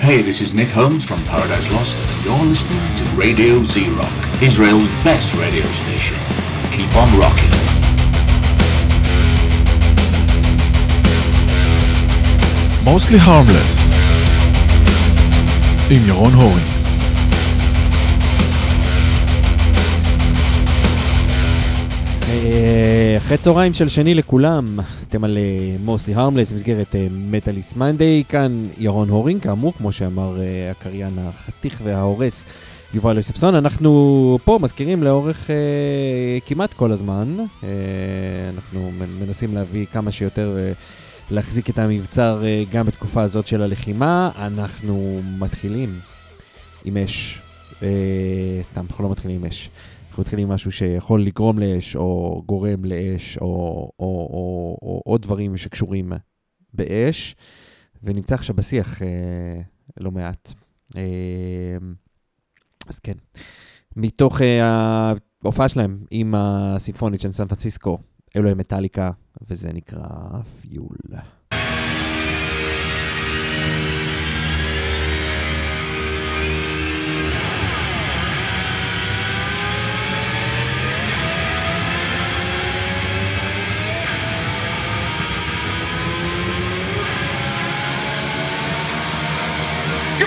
Hey, this is Nick Holmes from Paradise Lost, and you're listening to Radio Z Rock, Israel's best radio station. Keep on rocking. Mostly Harmless עם ירון הורינג אחרי צהריים של שני לכולם, אתם על מוסלי הרמלס במסגרת מטאליס uh, מנדיי, כאן ירון הורינג, כאמור, כמו שאמר הקריין החתיך וההורס יובל יוספסון. אנחנו פה מזכירים לאורך כמעט כל הזמן, אנחנו מנסים להביא כמה שיותר, להחזיק את המבצר גם בתקופה הזאת של הלחימה. אנחנו מתחילים עם אש, סתם, אנחנו לא מתחילים עם אש. אנחנו מתחילים עם משהו שיכול לגרום לאש, או גורם לאש, או, או דברים שקשורים באש, ונמצא עכשיו בשיח אה, לא מעט. אה, אז כן, מתוך אה, ההופעה שלהם עם הסימפונית של סן פרנסיסקו, אלו הם מטאליקה, וזה נקרא פיול.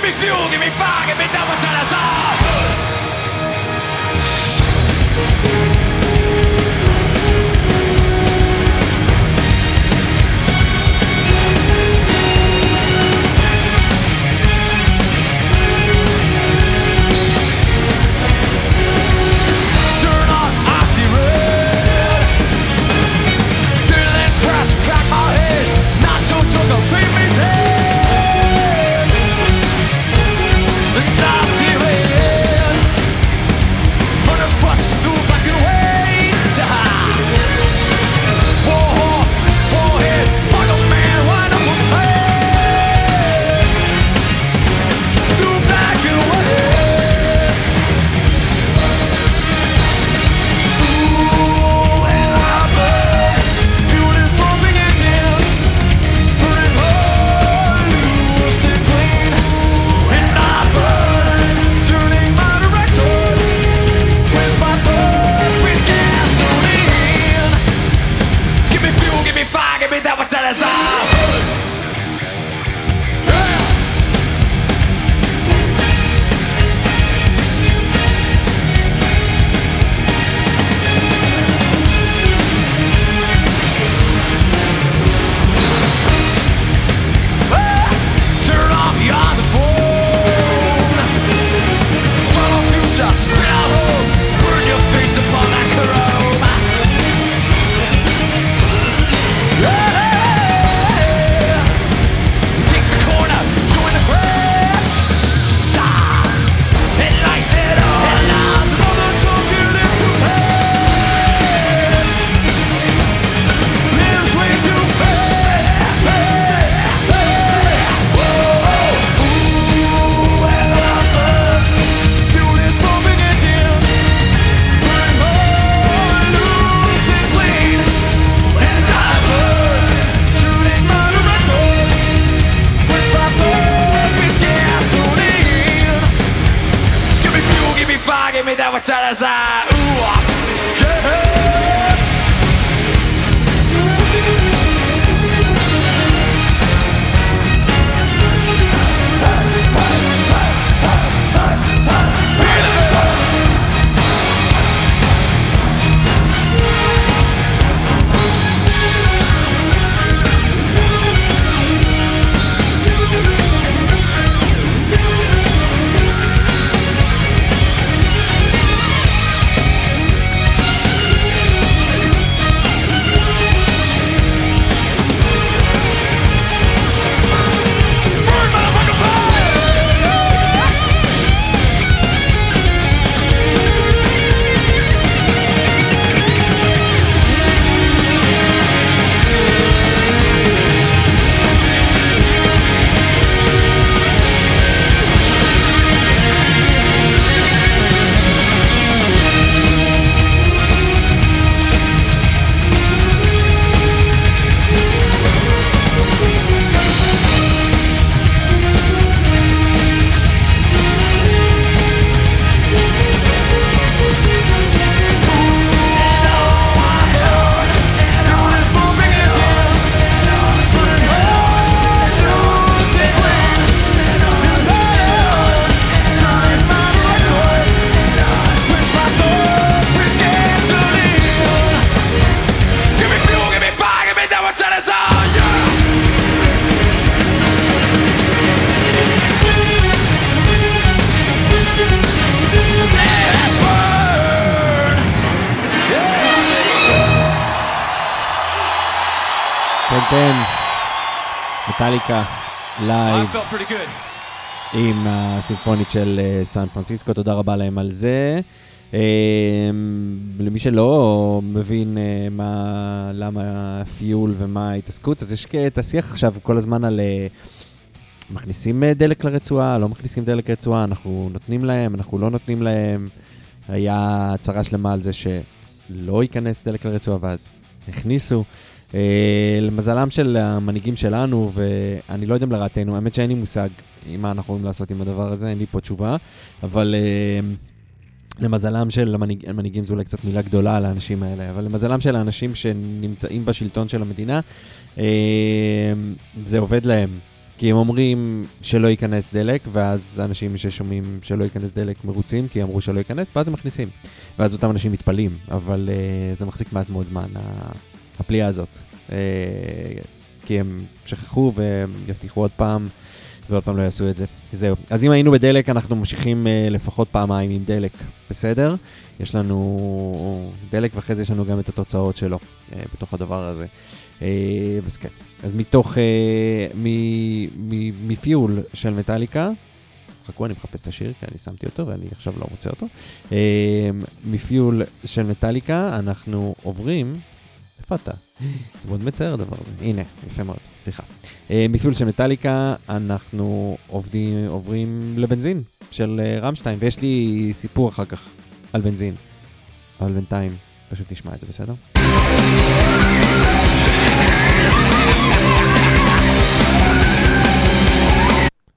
Give me fuel, give me fire, give me double till all Yeah, what's that? Is that? Ooh, ah. yeah. הסימפונית של אה, סן פרנסיסקו, תודה רבה להם על זה. אה, למי שלא מבין אה, מה, למה פיול ומה ההתעסקות, אז יש את השיח עכשיו כל הזמן על מכניסים דלק לרצועה, לא מכניסים דלק לרצועה, אנחנו נותנים להם, אנחנו לא נותנים להם. היה הצהרה שלמה על זה שלא ייכנס דלק לרצועה, ואז הכניסו. Uh, למזלם של המנהיגים שלנו, ואני לא יודע אם לרעתנו, האמת שאין לי מושג מה אנחנו יכולים לעשות עם הדבר הזה, אין לי פה תשובה, אבל uh, למזלם של המנהיג, המנהיגים זו אולי קצת מילה גדולה על האנשים האלה, אבל למזלם של האנשים שנמצאים בשלטון של המדינה, uh, זה עובד להם. כי הם אומרים שלא ייכנס דלק, ואז אנשים ששומעים שלא ייכנס דלק מרוצים, כי אמרו שלא ייכנס, ואז הם מכניסים. ואז אותם אנשים מתפלאים, אבל uh, זה מחזיק מעט מאוד זמן, הפליאה הזאת. Uh, כי הם שכחו והם יבטיחו עוד פעם, ועוד פעם לא יעשו את זה. זהו. אז אם היינו בדלק, אנחנו ממשיכים uh, לפחות פעמיים עם דלק, בסדר? יש לנו דלק, ואחרי זה יש לנו גם את התוצאות שלו uh, בתוך הדבר הזה. אז כן. אז מתוך, מפיול של מטאליקה, חכו, אני מחפש את השיר, כי אני שמתי אותו ואני עכשיו לא מוצא אותו. מפיול של מטאליקה, אנחנו עוברים, איפה אתה? זה מאוד מצער הדבר הזה. הנה, יפה מאוד, סליחה. Uh, מפיול של מטאליקה, אנחנו עובדים, עוברים לבנזין של uh, רמשטיין, ויש לי סיפור אחר כך על בנזין. אבל בינתיים, פשוט נשמע את זה, בסדר?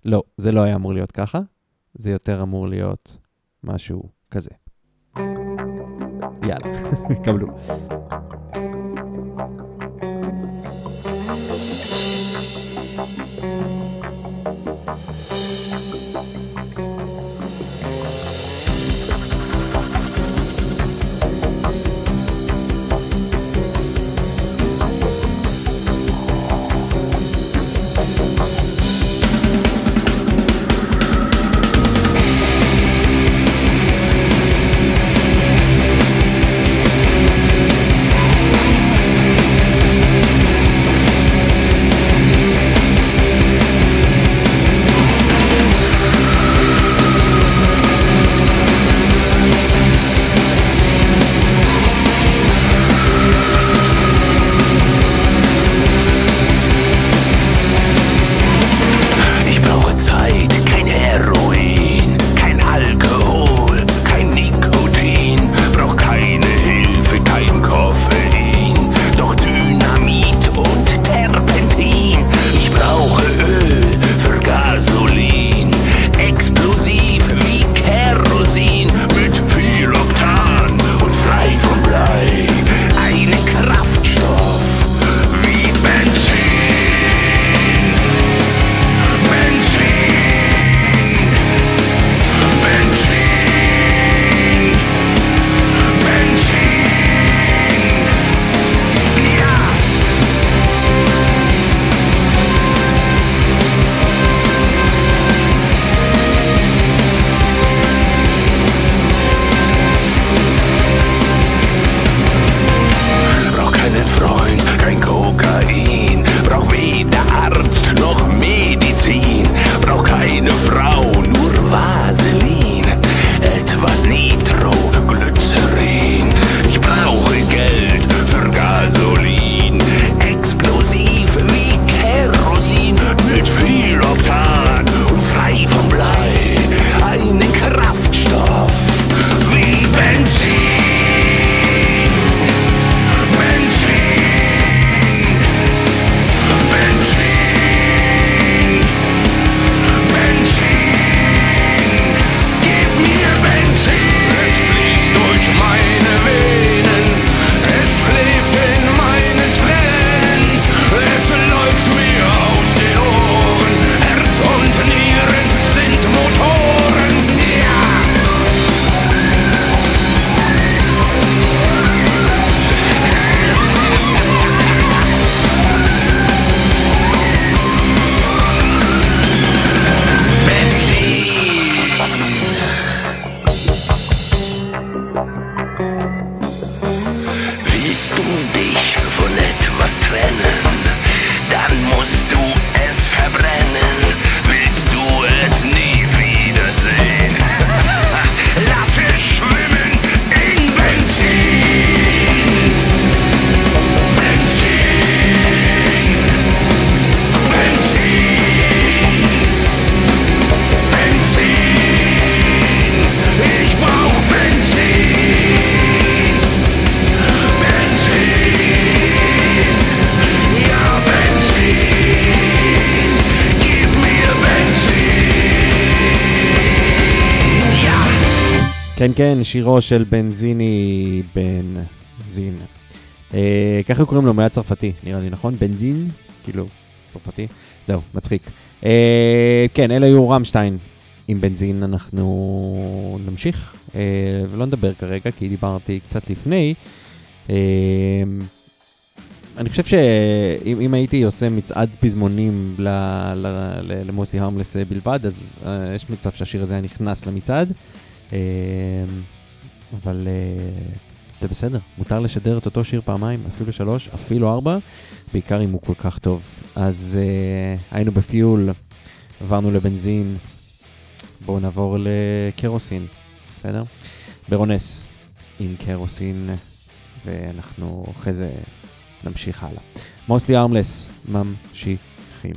לא, זה לא היה אמור להיות ככה, זה יותר אמור להיות משהו כזה. יאללה, קבלו. כן, כן, שירו של בנזיני בנזין. אה, ככה קוראים לו, הוא צרפתי, נראה לי, נכון? בנזין? כאילו, צרפתי. זהו, מצחיק. אה, כן, אלה היו רמשטיין עם בנזין, אנחנו נמשיך, אה, ולא נדבר כרגע, כי דיברתי קצת לפני. אה, אני חושב שאם אם הייתי עושה מצעד פזמונים למוסטי הרמלס בלבד, אז אה, יש מצב שהשיר הזה היה נכנס למצעד. אה, אבל אה, זה בסדר, מותר לשדר את אותו שיר פעמיים, אפילו שלוש, אפילו ארבע, בעיקר אם הוא כל כך טוב. אז אה, היינו בפיול, עברנו לבנזין, בואו נעבור לקרוסין, בסדר? ברונס עם קרוסין, ואנחנו אחרי זה נמשיך הלאה. מוסלי ארמלס, ממשיכים.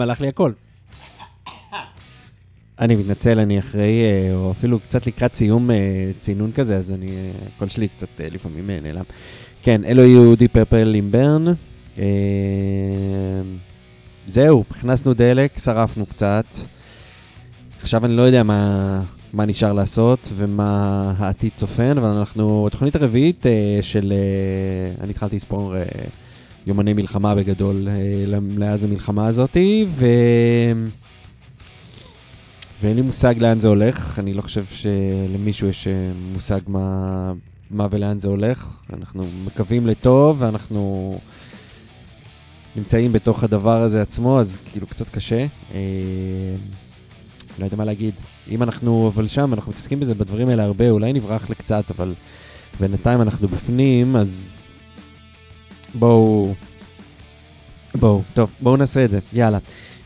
הלך לי הקול. אני מתנצל, אני אחרי, אה, או אפילו קצת לקראת סיום אה, צינון כזה, אז אני, אה, הקול שלי קצת לפעמים נעלם. כן, אלו יהיו Deep Purple עם Burn. זהו, הכנסנו דלק, שרפנו קצת. עכשיו אני לא יודע מה, מה נשאר לעשות ומה העתיד צופן, אבל אנחנו, התוכנית הרביעית של, אני התחלתי לספור יומני מלחמה בגדול אה, מאז המלחמה הזאתי, ו... ואין לי מושג לאן זה הולך, אני לא חושב שלמישהו יש אה, מושג מה, מה ולאן זה הולך. אנחנו מקווים לטוב, ואנחנו נמצאים בתוך הדבר הזה עצמו, אז כאילו קצת קשה. אה, לא יודע מה להגיד. אם אנחנו אבל שם, אנחנו מתעסקים בזה, בדברים האלה הרבה, אולי נברח לקצת, אבל בינתיים אנחנו בפנים, אז בואו... בואו, טוב, בואו נעשה את זה, יאללה.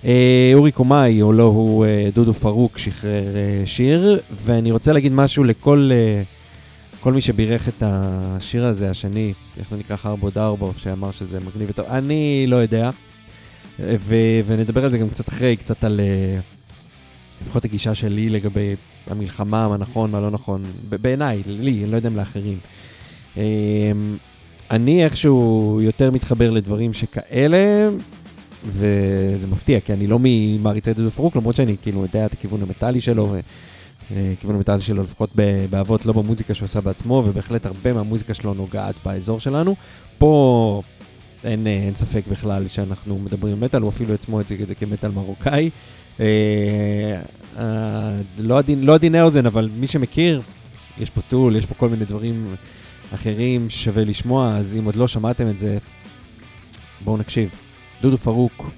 אה, אורי קומאי, או לא, הוא אה, דודו פרוק, שחרר אה, שיר, ואני רוצה להגיד משהו לכל אה, כל מי שבירך את השיר הזה, השני, איך זה נקרא, חרבו דרבו, שאמר שזה מגניב וטוב, אני לא יודע, ו- ונדבר על זה גם קצת אחרי, קצת על אה, לפחות הגישה שלי לגבי המלחמה, מה נכון, מה לא נכון, בעיניי, לי, אני לא יודע אם לאחרים. אה, אני איכשהו יותר מתחבר לדברים שכאלה, וזה מפתיע, כי אני לא ממעריצי דודו פרוק, למרות שאני כאילו יודע את הכיוון המטאלי שלו, אה, כיוון המטאלי שלו לפחות באבות, לא במוזיקה שהוא עושה בעצמו, ובהחלט הרבה מהמוזיקה שלו נוגעת באזור שלנו. פה אין, אה, אין ספק בכלל שאנחנו מדברים מטאל, הוא אפילו עצמו הציג את זה כמטאל מרוקאי. אה, אה, לא עדין- לא האוזן, אבל מי שמכיר, יש פה Tool, יש פה כל מיני דברים אחרים ששווה לשמוע, אז אם עוד לא שמעתם את זה, בואו נקשיב. דודו פרוק,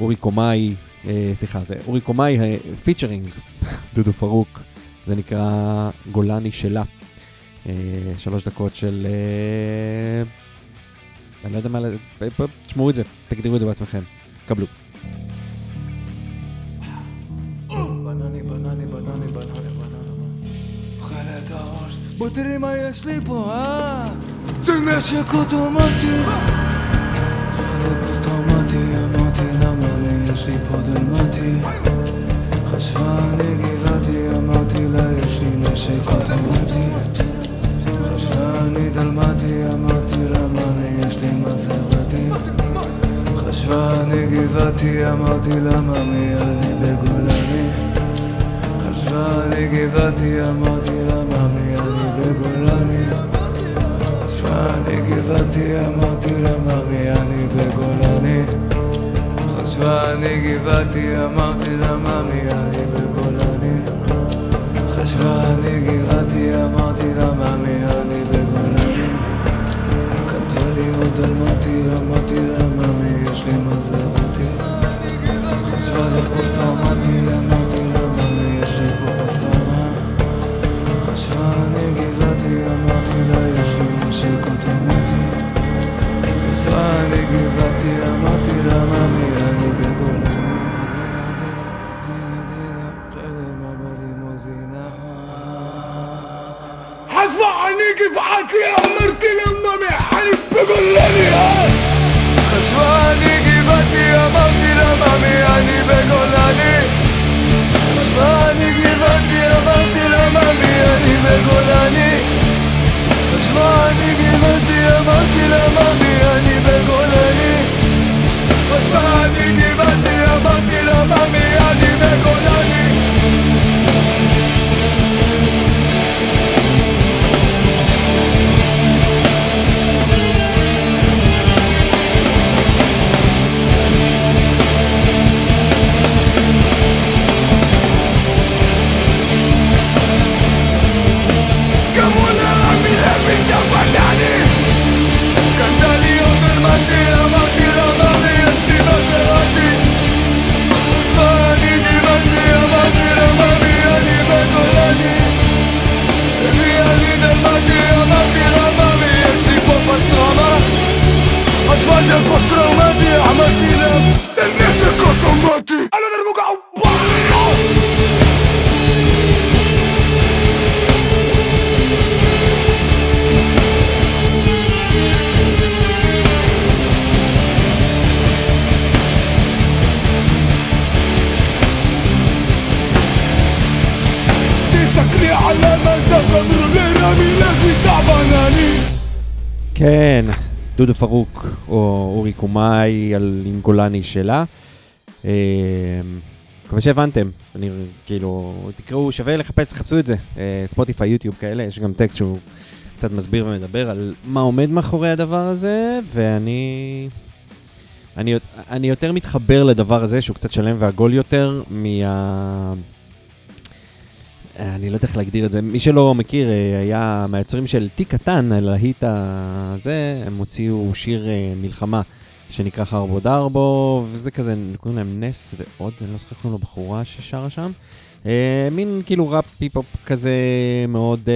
אורי קומאי, אה, סליחה, זה אורי קומאי, אה, featuring, דודו פרוק, זה נקרא גולני שלה. אה, שלוש דקות של... אה, אני לא יודע מה... תשמעו את זה, תגדירו את זה בעצמכם. קבלו. בנני, בנני, בנני, בוא תראי מה יש לי פה, אה? זה נשק אוטומטי. זה פוסט טראומטי, אמרתי למה לי יש לי פה דלמטי. חשבה אני גבעתי, אמרתי לה יש לי נשק אוטומטי. חשבה אני דלמטי, אמרתי לה מה לי יש לי מזרתי. חשבה אני גבעתי, אמרתי לה ממי אני בגולני. אני גבעתי, אמרתי לה ממי אני בגולני. חשבה אני גבעתי, אמרתי לה ממי אני בגולני. חשבה אני גבעתי, אמרתי לה ממי אני בגולני. חשבה אני גבעתי, אמרתי לה ממי אני בגולני. קנתה לי עוד דלמטי, אמרתי לה ממי יש לי מזרתי. חשבה זה פוסט טראומטי, אמרתי חשבה אני גבעתי, אמרתי לה ממי אני בגולני. דינה, דינה, דינה, שלם אבל לימוזינה. חשבה אני גבעתי, אמרתי לה ממי אני בגולני. חשבה אני גבעתי, אמרתי לה ממי אני בגולני. חשבה אני גבעתי, אמרתי לה ממי אני בגולני. חשבה אני גבעתי, אמרתי לה ממי אני בגולני. חשבה אני דודו פרוק או אורי קומאי על עם גולני שלה. אה, מקווה שהבנתם, אני כאילו, תקראו, שווה לחפש, תחפשו את זה, אה, ספוטיפיי, יוטיוב כאלה, יש גם טקסט שהוא קצת מסביר ומדבר על מה עומד מאחורי הדבר הזה, ואני... אני, אני יותר מתחבר לדבר הזה, שהוא קצת שלם ועגול יותר, מה... אני לא יודע איך להגדיר את זה. מי שלא מכיר, אה, היה מהיוצרים של תיק קטן, הלהיט הזה, הם הוציאו שיר אה, מלחמה שנקרא חרבו דרבו, וזה כזה, קוראים להם נס ועוד, אני לא זוכר קוראים לו בחורה ששרה שם. אה, מין כאילו ראפ היפ-הופ כזה מאוד,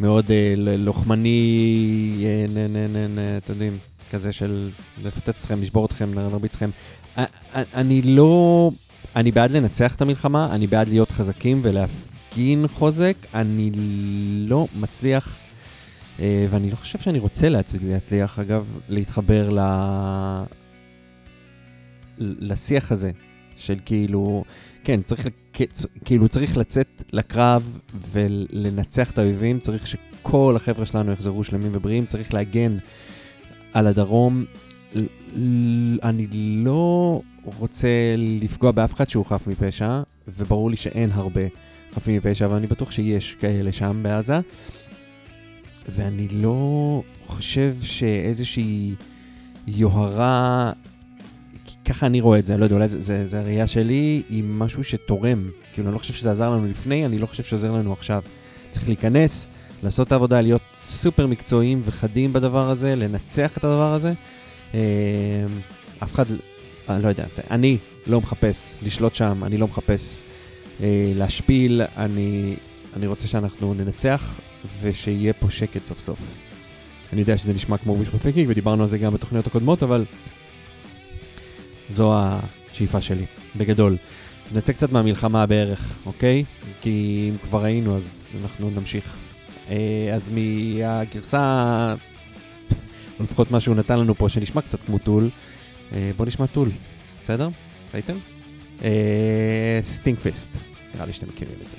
מאוד לוחמני, אה, נ, נ, נ, נ, אתם יודעים, כזה של לפוצץ אתכם, לשבור אתכם, להרביץ אתכם. אני לא, אני בעד לנצח את המלחמה, אני בעד להיות חזקים ולהפגין חוזק, אני לא מצליח, אה, ואני לא חושב שאני רוצה להצ- להצליח, אגב, להתחבר ל... לשיח הזה, של כאילו, כן, צריך, כאילו צריך לצאת לקרב ולנצח את האויבים, צריך שכל החבר'ה שלנו יחזרו שלמים ובריאים, צריך להגן על הדרום. אני לא רוצה לפגוע באף אחד שהוא חף מפשע, וברור לי שאין הרבה חפים מפשע, אבל אני בטוח שיש כאלה שם בעזה. ואני לא חושב שאיזושהי יוהרה, ככה אני רואה את זה, אני לא יודע, אולי זה, זה, זה הראייה שלי, היא משהו שתורם. כאילו, אני לא חושב שזה עזר לנו לפני, אני לא חושב שעוזר לנו עכשיו. צריך להיכנס, לעשות את העבודה, להיות סופר מקצועיים וחדים בדבר הזה, לנצח את הדבר הזה. אה, אף אחד, לא יודע, אני לא מחפש לשלוט שם, אני לא מחפש אה, להשפיל, אני, אני רוצה שאנחנו ננצח ושיהיה פה שקט סוף סוף. אני יודע שזה נשמע כמו wishful thinking ודיברנו על זה גם בתוכניות הקודמות, אבל זו השאיפה שלי, בגדול. נצא קצת מהמלחמה בערך, אוקיי? כי אם כבר היינו אז אנחנו נמשיך. אה, אז מהגרסה, או לפחות מה שהוא נתן לנו פה שנשמע קצת כמו טול, אה, בוא נשמע טול, בסדר? ראיתם? סטינק פיסט, נראה לי שאתם מכירים את זה.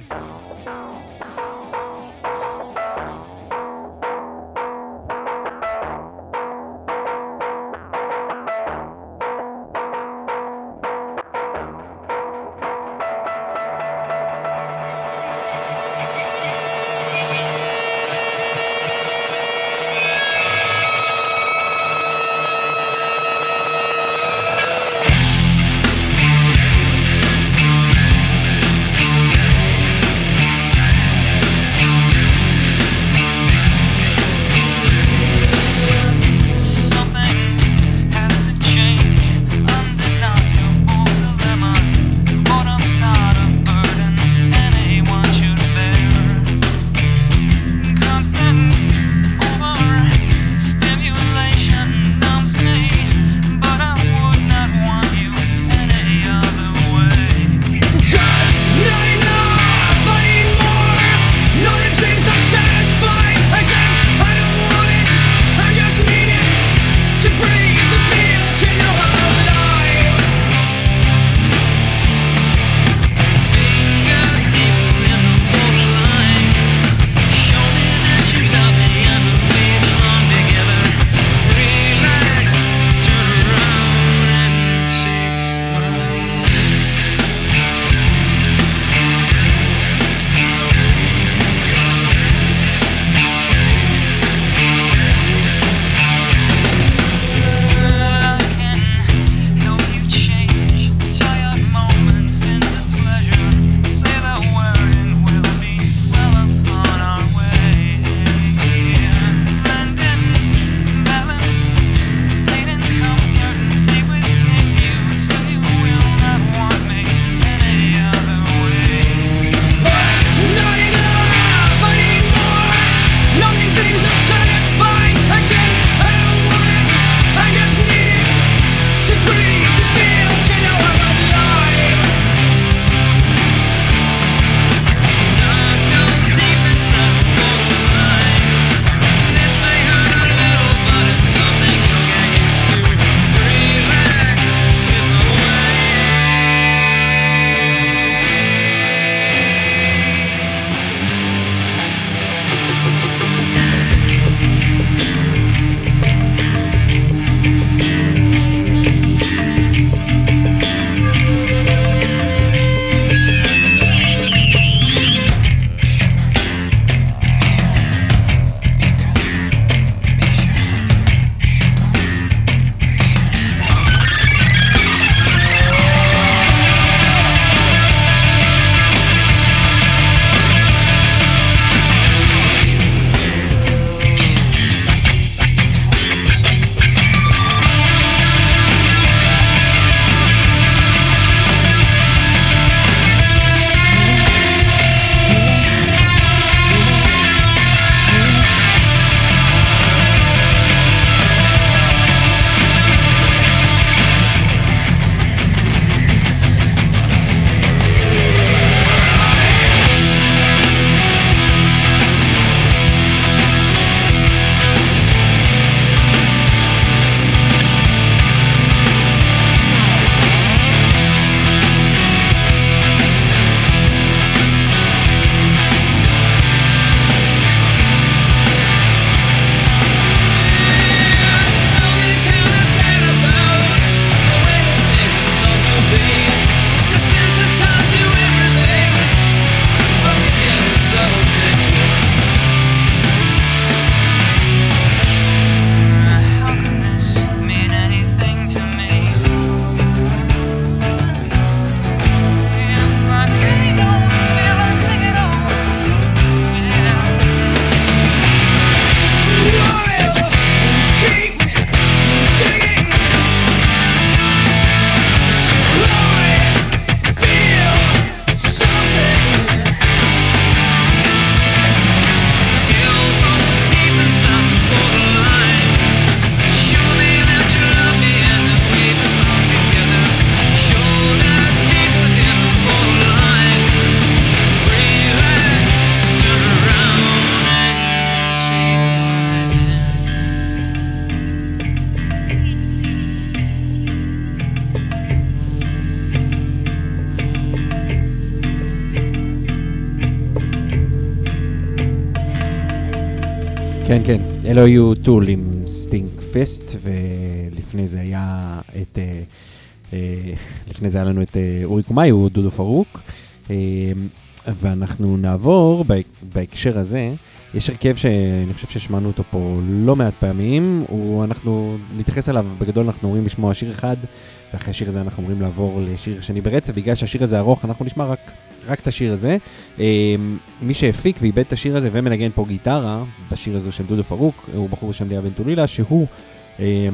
אלו היו Tool עם Stinkfist, ולפני זה היה את... אה, אה, לפני זה היה לנו את אה, אורי קומאי, הוא דודו פרוק. ואנחנו נעבור בהק- בהקשר הזה, יש הרכב שאני חושב ששמענו אותו פה לא מעט פעמים, הוא, אנחנו נתייחס אליו, בגדול אנחנו אומרים לשמוע שיר אחד, ואחרי השיר הזה אנחנו אומרים לעבור לשיר שני ברצף, בגלל שהשיר הזה ארוך, אנחנו נשמע רק, רק את השיר הזה. אה, מי שהפיק ועיבד את השיר הזה ומנגן פה גיטרה, בשיר הזה של דודו פרוק, הוא בחור בשם ליה בן טולילה, שהוא אה,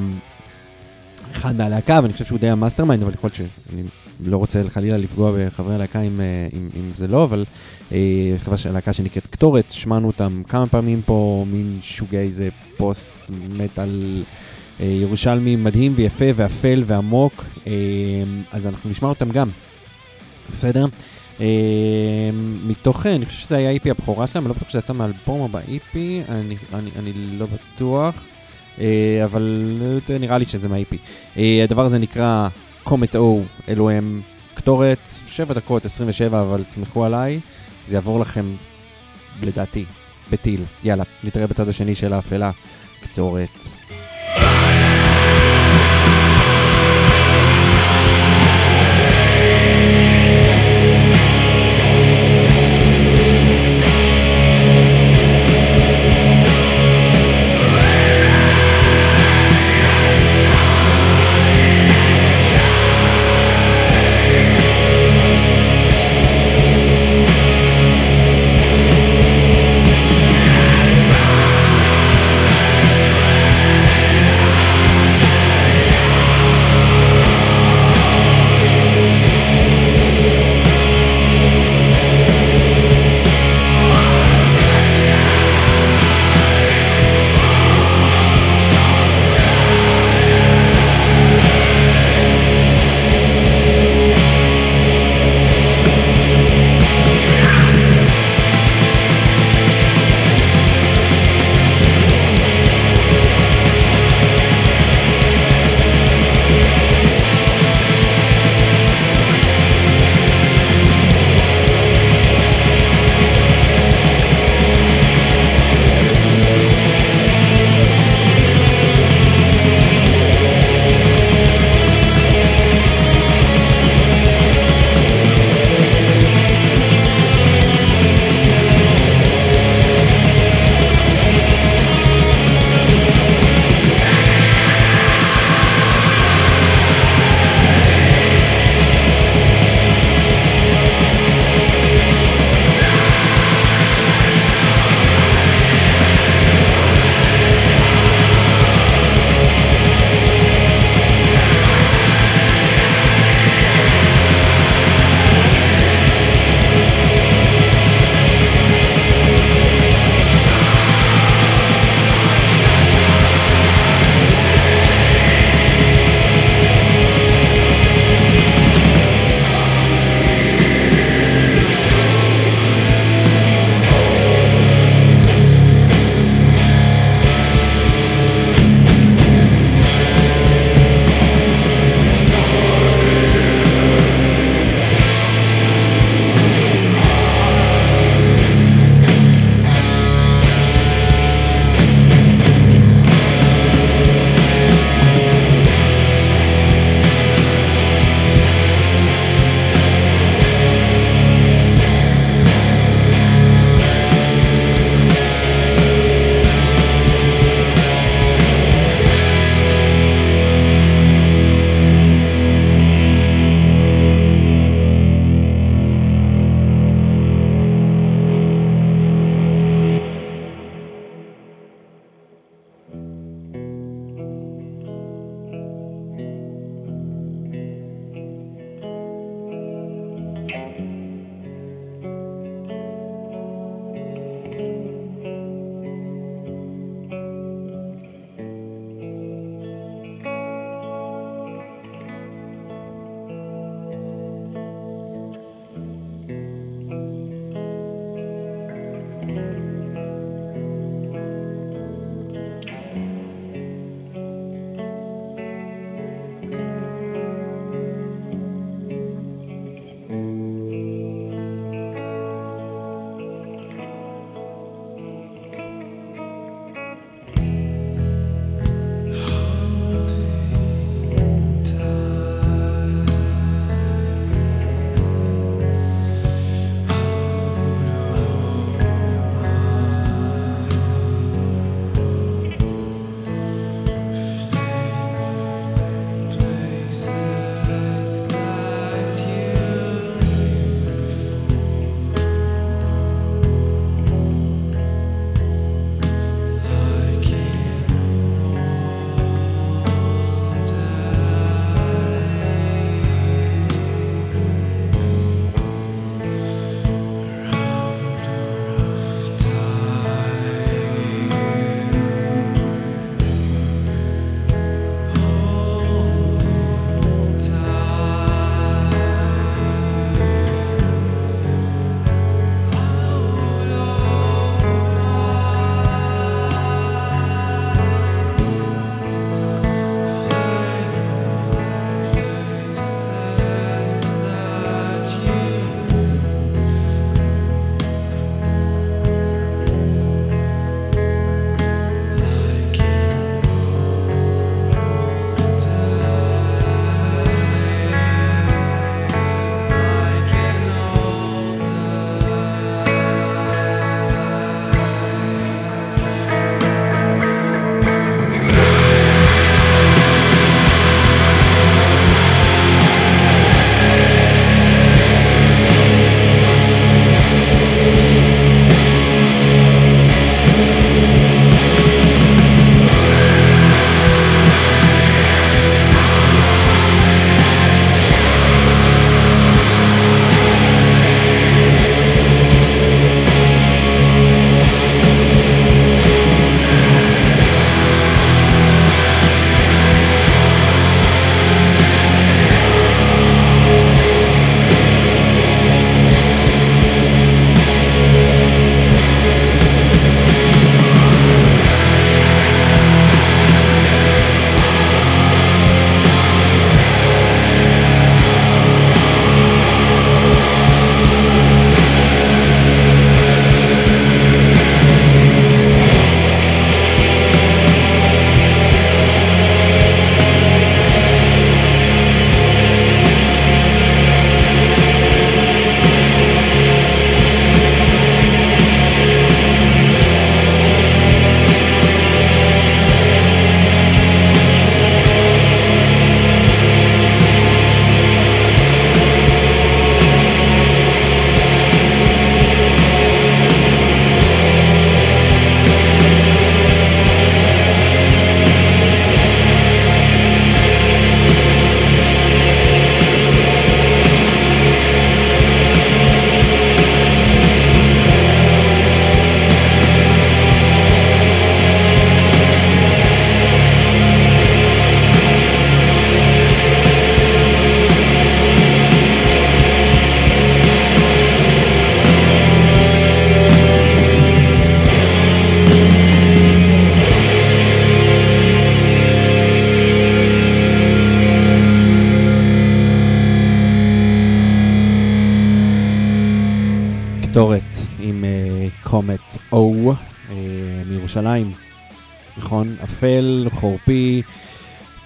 אחד מהלהקה, ואני חושב שהוא די ה mastermind, אבל יכול להיות שאני לא רוצה חלילה לפגוע בחברי הלהקה אם, אה, אם, אם זה לא, אבל אה, חברה של הלהקה שנקראת קטורת, שמענו אותם כמה פעמים פה, מין shoegaze post metal ירושלמי מדהים ויפה ואפל ועמוק, אה, אז אנחנו נשמע אותם גם, בסדר? אה, מתוך, אה, אני חושב שזה היה EP הבכורה שלהם, אני לא בטוח שזה יצא מאלבום או ב-EP, אני, אני, אני לא בטוח. אה, אבל נראה לי שזה. אה, הדבר הזה נקרא קומט או, אלו הם קטורת, 7 דקות 27, אבל תסמכו עליי, זה יעבור לכם, לדעתי, בטיל. יאללה, נתראה בצד השני של האפלה, קטורת.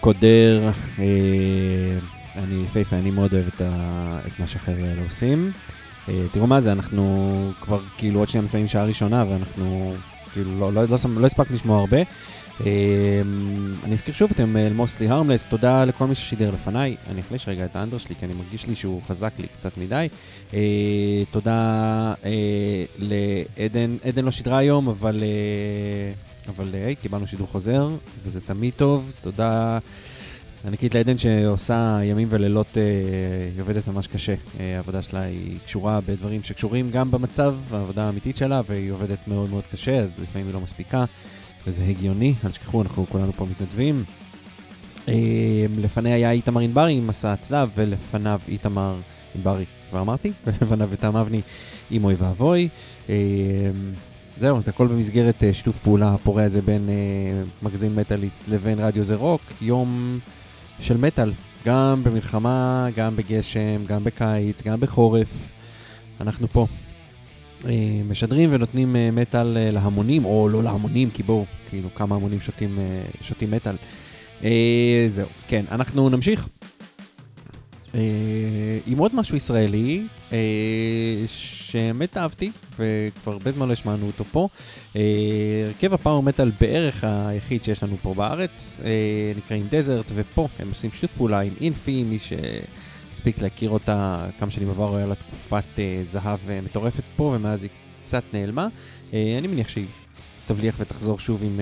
קודר, אה, אני יפהפה, אני מאוד אוהב את, ה, את מה שהחבר'ה האלה עושים. אה, תראו מה זה, אנחנו כבר כאילו עוד שנייה מסיימים שעה ראשונה ואנחנו כאילו לא, לא, לא, לא, הספקנו לשמוע הרבה. אה, אני אזכיר שוב, אתם מוסלי הרמלס, תודה לכל מי ששידר לפניי. אני אחליש רגע את האנדר שלי, כי אני מרגיש לי שהוא חזק לי קצת מדי. תודה לעדן, עדן לא שידרה היום, אבל, אבל אה, היי, קיבלנו שידור חוזר, וזה תמיד טוב. תודה ענקית לעדן שעושה ימים ולילות, אה, היא עובדת ממש קשה. אה, העבודה שלה היא קשורה בדברים שקשורים גם במצב, העבודה האמיתית שלה, והיא עובדת מאוד מאוד קשה, אז לפעמים היא לא מספיקה. וזה הגיוני, אל תשכחו, אנחנו כולנו פה מתנדבים. לפניה היה איתמר ענברי עם מסע הצלב, ולפניו איתמר ענברי, כבר אמרתי? ולפניו איתם אבני עם אוי ואבוי. זהו, זה הכל במסגרת אה, שיתוף פעולה הפורה הזה בין אה, מגזין מטאליסט לבין רדיו זה רוק, יום של מטאל, גם במלחמה, גם בגשם, גם בקיץ, גם בחורף. אנחנו פה. אה, משדרים ונותנים אה, מטאל אה, להמונים, או לא להמונים, כי בואו, כאילו, כמה המונים שותים, אה, שותים מטאל. אה, זהו, כן, אנחנו נמשיך. אה, עם עוד משהו ישראלי, אה, שבאמת אהבתי, וכבר הרבה זמן לא השמענו אותו פה. אה, הרכב הפאור מטאל בערך היחיד שיש לנו פה בארץ, נקראים דזרט, ופה הם עושים שיתוף פעולה עם אינפי, מי שהספיק להכיר אותה כמה שנים עבר, היה לה תקופת אה, זהב אה, מטורפת פה, ומאז היא קצת נעלמה. אה, אני מניח שהיא תבליח ותחזור שוב עם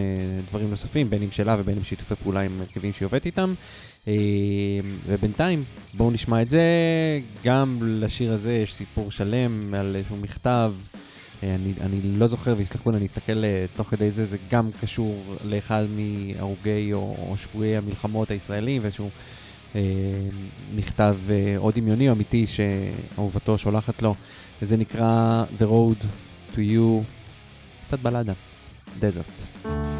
דברים נוספים, בין אם שלה ובין אם שיתופי פעולה עם הרכבים שהיא עובדת איתם. אה, ובינתיים, בואו נשמע את זה. גם לשיר הזה יש סיפור שלם על איזשהו מכתב. אה, אני, אני לא זוכר, ויסלחו לי, אני אסתכל אה, תוך כדי זה, זה גם קשור לאחד מהרוגי או, או שבויי המלחמות הישראלים, ואיזשהו אה, מכתב אה, או דמיוני או אמיתי שאהובתו שולחת לו, וזה נקרא The Road to You, קצת בלדה, דזרט.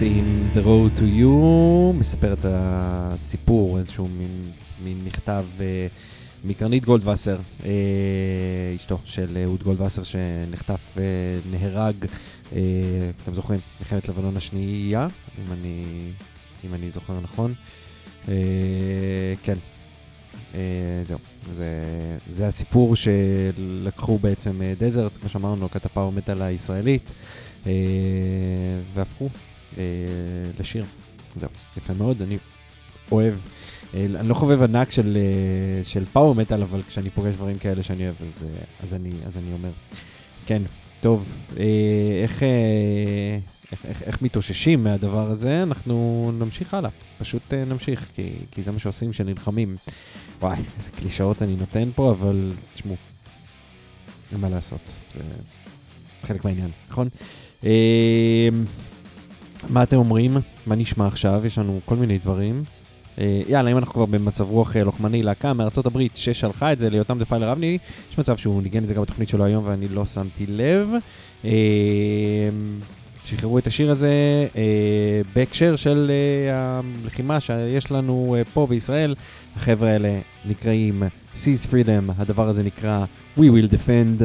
In the Road to You, מספר את הסיפור, איזשהו מין, מין מכתב אה, מקרנית גולדווסר, אה, אשתו של אהוד גולדווסר שנחטף ונהרג, אה, אתם זוכרים, מלחמת לבנון השנייה, אם אני, אם אני זוכר נכון. אה, כן, אה, זהו, זה, זה הסיפור שלקחו בעצם אה, דזרט, כמו שאמרנו, כת הפאור מטאל הישראלית, אה, והפכו אה, לשיר. זהו, יפה מאוד, אני אוהב, אה, אני לא חובב ענק של, אה, של פאור מטאל, אבל כשאני פוגש דברים כאלה שאני אוהב, אז, אה, אז, אני, אז אני אומר. כן, טוב, אה, איך, אה, איך, איך, איך מתאוששים מהדבר הזה? אנחנו נמשיך הלאה, פשוט אה, נמשיך, כי, כי זה מה שעושים כשנלחמים. וואי, איזה קלישאות אני נותן פה, אבל תשמעו, אין מה לעשות, זה חלק מהעניין, נכון? אה, מה אתם אומרים? מה נשמע עכשיו? יש לנו כל מיני דברים. אה, יאללה, אם אנחנו כבר במצב רוח אה, לוחמני, להקה מארצות הברית ששלחה את זה ליותם דפיילר אבני, יש מצב שהוא ניגן את זה גם בתוכנית שלו היום ואני לא שמתי לב. אה, שחררו את השיר הזה אה, בהקשר של אה, הלחימה שיש לנו אה, פה בישראל. החבר'ה האלה נקראים Seize Freedom, הדבר הזה נקרא We Will Defend,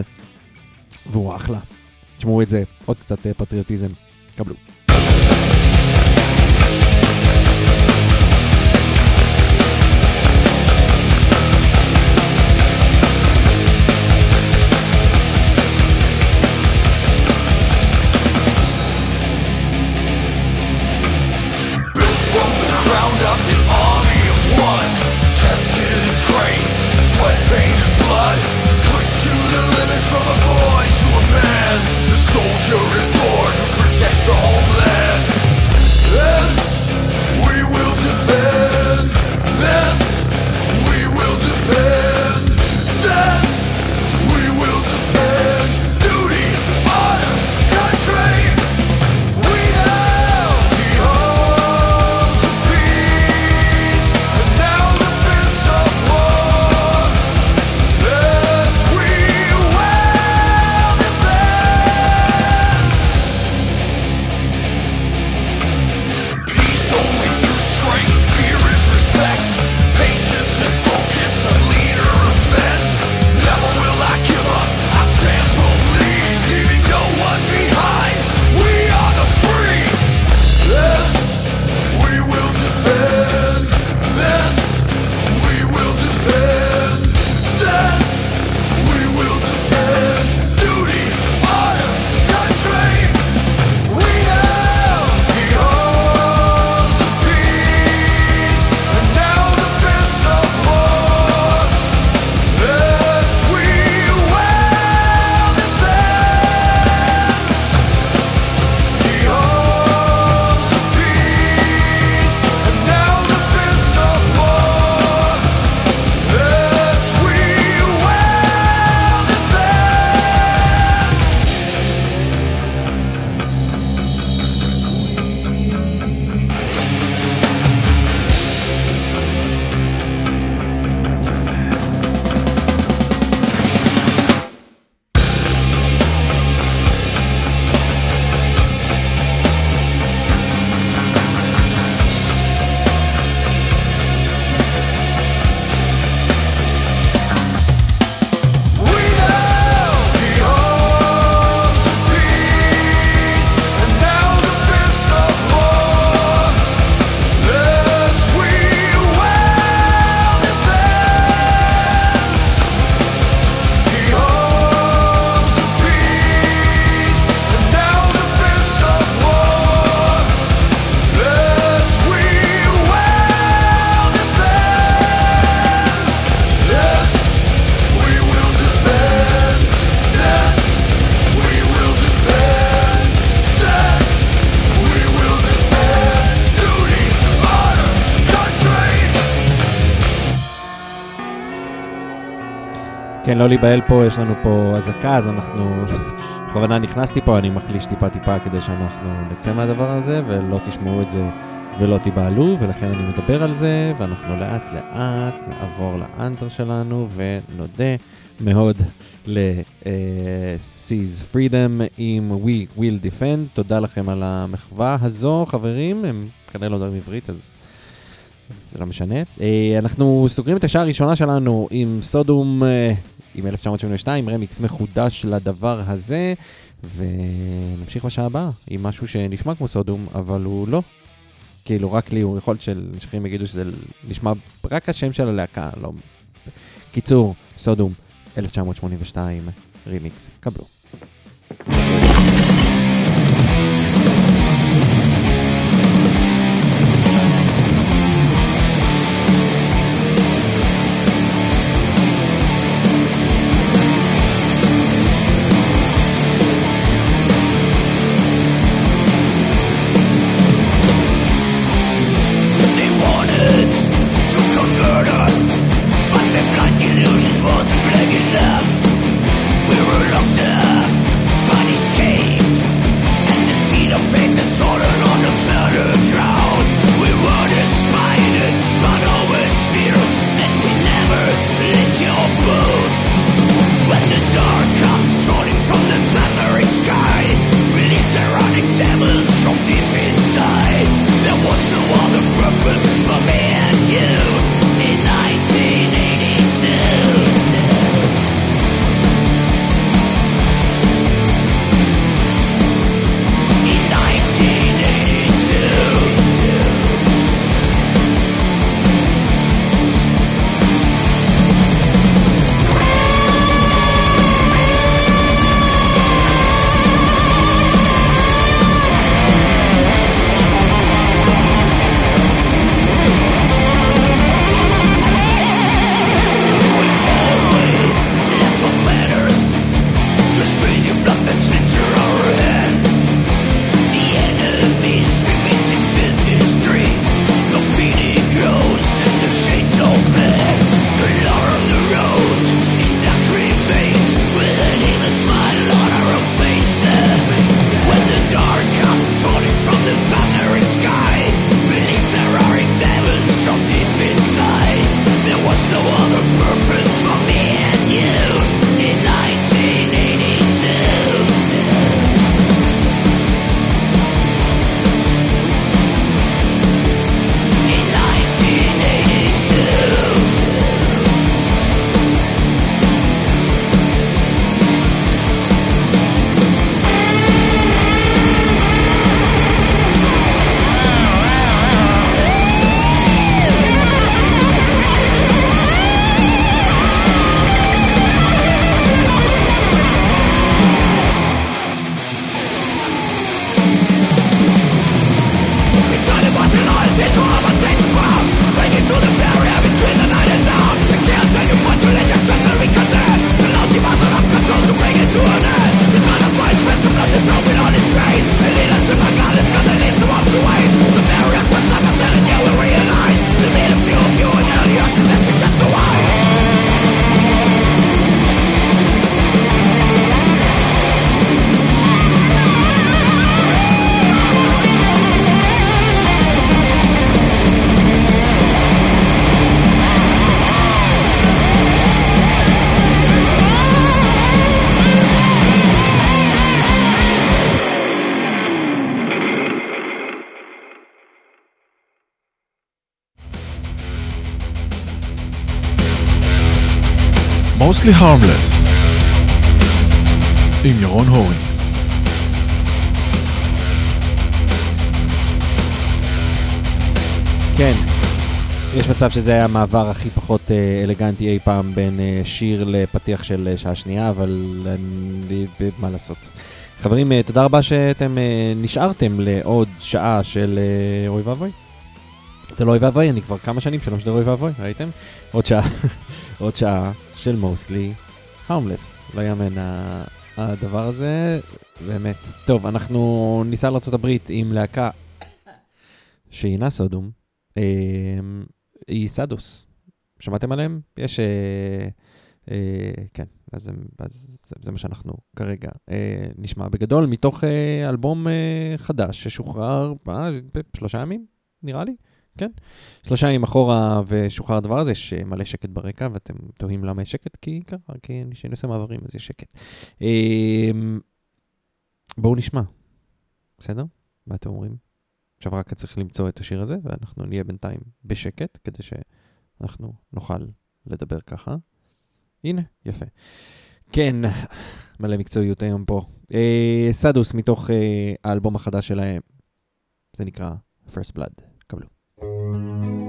והוא אחלה. תשמעו את זה, עוד קצת אה, פטריוטיזם. קבלו. לא להיבהל פה, יש לנו פה אזעקה, אז אנחנו... בכוונה נכנסתי פה, אני מחליש טיפה טיפה כדי שאנחנו נצא מהדבר הזה, ולא תשמעו את זה ולא תיבהלו, ולכן אני מדבר על זה, ואנחנו לאט לאט נעבור לאנטר שלנו, ונודה מאוד ל-Seize Freedom עם We Will Defend. תודה לכם על המחווה הזו, חברים. הם כנראה לא מדברים עברית, אז זה לא משנה. אה, אנחנו סוגרים את השעה הראשונה שלנו עם סודום, אה, עם 1972, רמיקס מחודש לדבר הזה, ונמשיך בשעה הבאה עם משהו שנשמע כמו סודום, אבל הוא לא. כאילו, רק לי, הוא יכול שאנשים יגידו שזה נשמע רק השם של הלהקה, לא... קיצור, סודום, 1982, רימיקס, קבלו. They Mostly Harmless עם ירון הורן. כן, יש מצב שזה היה המעבר הכי פחות אה, אלגנטי אי פעם בין אה, שיר לפתיח של אה, שעה שנייה, אבל אני, מה לעשות. חברים, תודה רבה שאתם נשארתם לעוד שעה של אוי ואבוי. זה לא אוי ואבוי, אני כבר כמה שנים שלא משדר אוי ואבוי, ראיתם? עוד שעה, עוד שעה של מוסלי הרמלס. לא יאמן הדבר הזה, באמת. טוב, אנחנו ניסע לארה"ב עם להקה שהיא סודום. אה, היא סדוס. שמעתם עליהם? יש... אה, אה, כן, אז, אז זה, זה מה שאנחנו כרגע אה, נשמע בגדול, מתוך אה, אלבום אה, חדש ששוחרר אה, בשלושה ימים, נראה לי. כן. שלושה ימים אחורה ושוחרר הדבר הזה, יש אה, מלא שקט ברקע, ואתם תוהים למה יש שקט, כי ככה, כי כשאני עושה מעברים אז יש שקט. אמ, בואו נשמע, בסדר? מה אתם אומרים? עכשיו רק צריך למצוא את השיר הזה, ואנחנו נהיה בינתיים בשקט, כדי שאנחנו נוכל לדבר ככה. הנה, יפה. כן, מלא מקצועיות היום פה. אה, סדוס מתוך אה, האלבום החדש שלהם, זה נקרא First Blood. קבלו.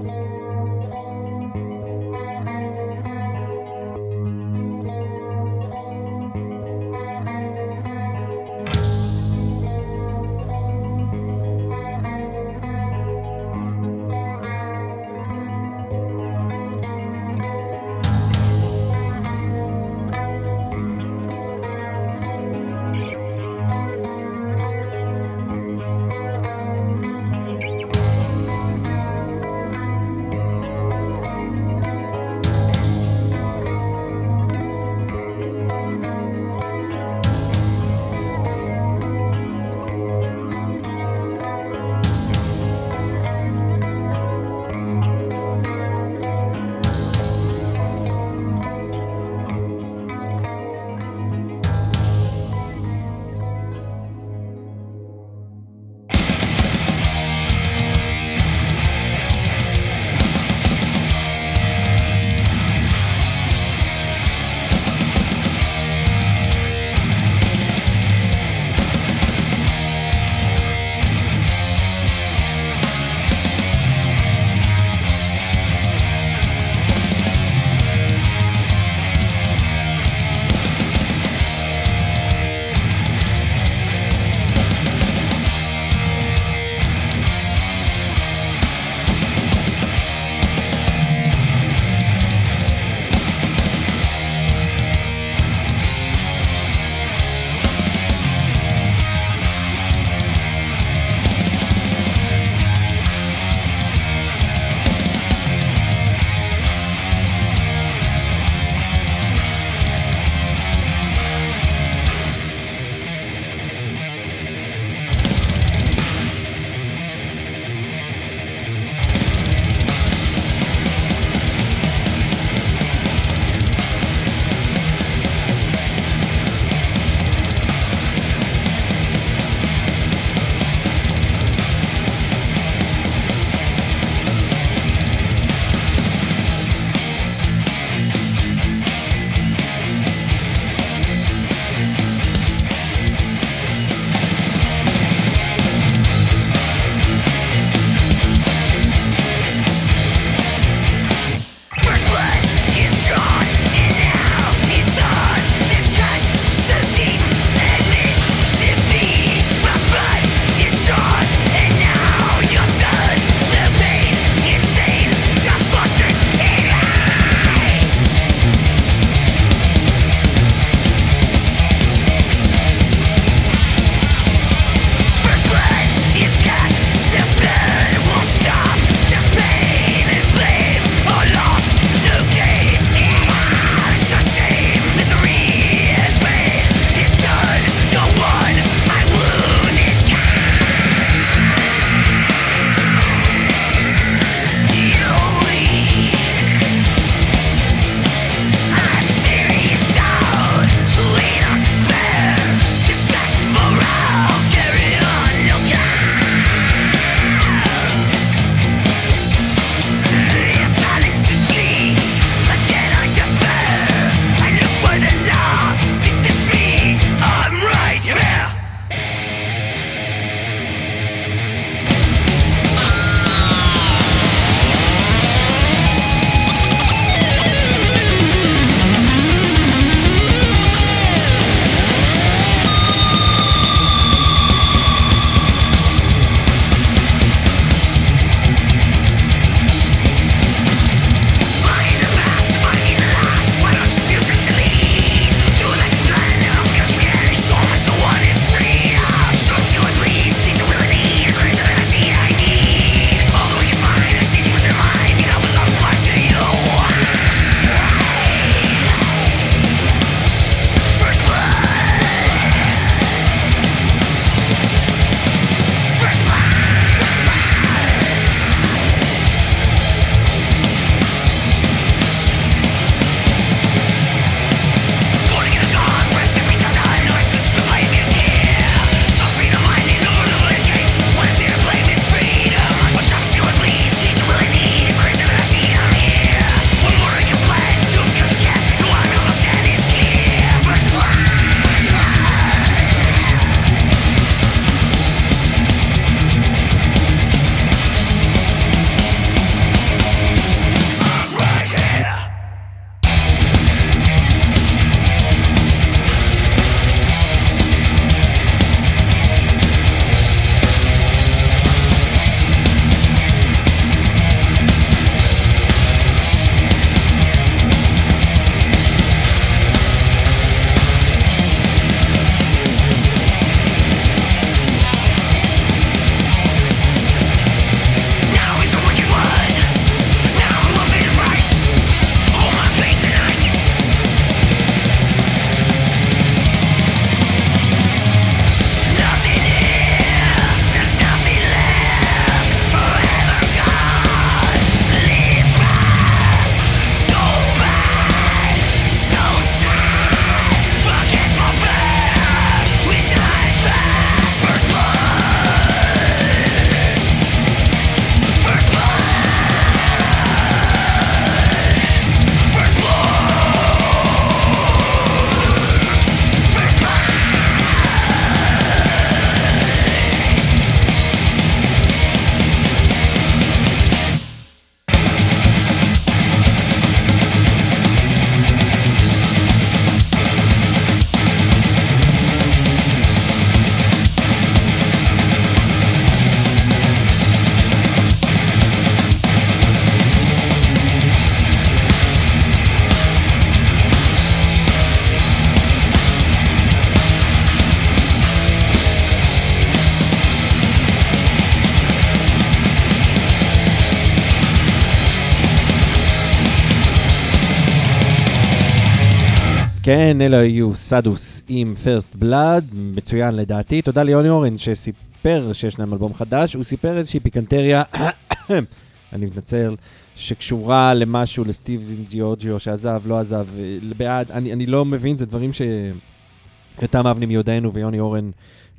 כן, אלו היו סדוס עם פרסט בלאד, מצוין לדעתי. תודה ליוני אורן שסיפר שיש להם אלבום חדש, הוא סיפר איזושהי פיקנטריה, אני מתנצל, שקשורה למשהו לסטיב ג'ורג'יו שעזב, לא עזב, אה, בעד, אני, אני לא מבין, זה דברים שיותם אבני מיודענו ויוני אורן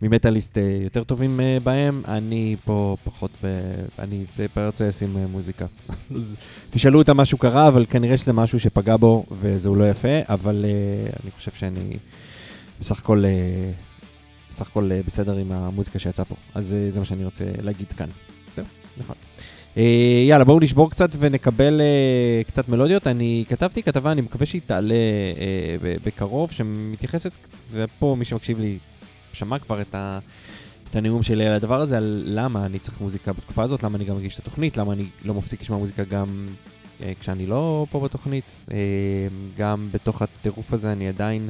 ממטאליסט אה, יותר טובים אה, בהם, אני פה פחות, ב, אני לשים אה, מוזיקה. אז תשאלו אותה משהו קרה, אבל כנראה שזה משהו שפגע בו וזהו לא יפה, אבל uh, אני חושב שאני בסך הכל, uh, בסך הכל uh, בסדר עם המוזיקה שיצאה פה. אז uh, זה מה שאני רוצה להגיד כאן. זהו, נכון. Uh, יאללה, בואו נשבור קצת ונקבל uh, קצת מלודיות. אני כתבתי כתבה, אני מקווה שהיא תעלה uh, בקרוב, שמתייחסת, ופה מי שמקשיב לי שמע כבר את ה... את הנאום שלי על הדבר הזה, על למה אני צריך מוזיקה בתקופה הזאת, למה אני גם מגיש את התוכנית, למה אני לא מפסיק לשמוע מוזיקה גם אה, כשאני לא פה בתוכנית. אה, גם בתוך הטירוף הזה אני עדיין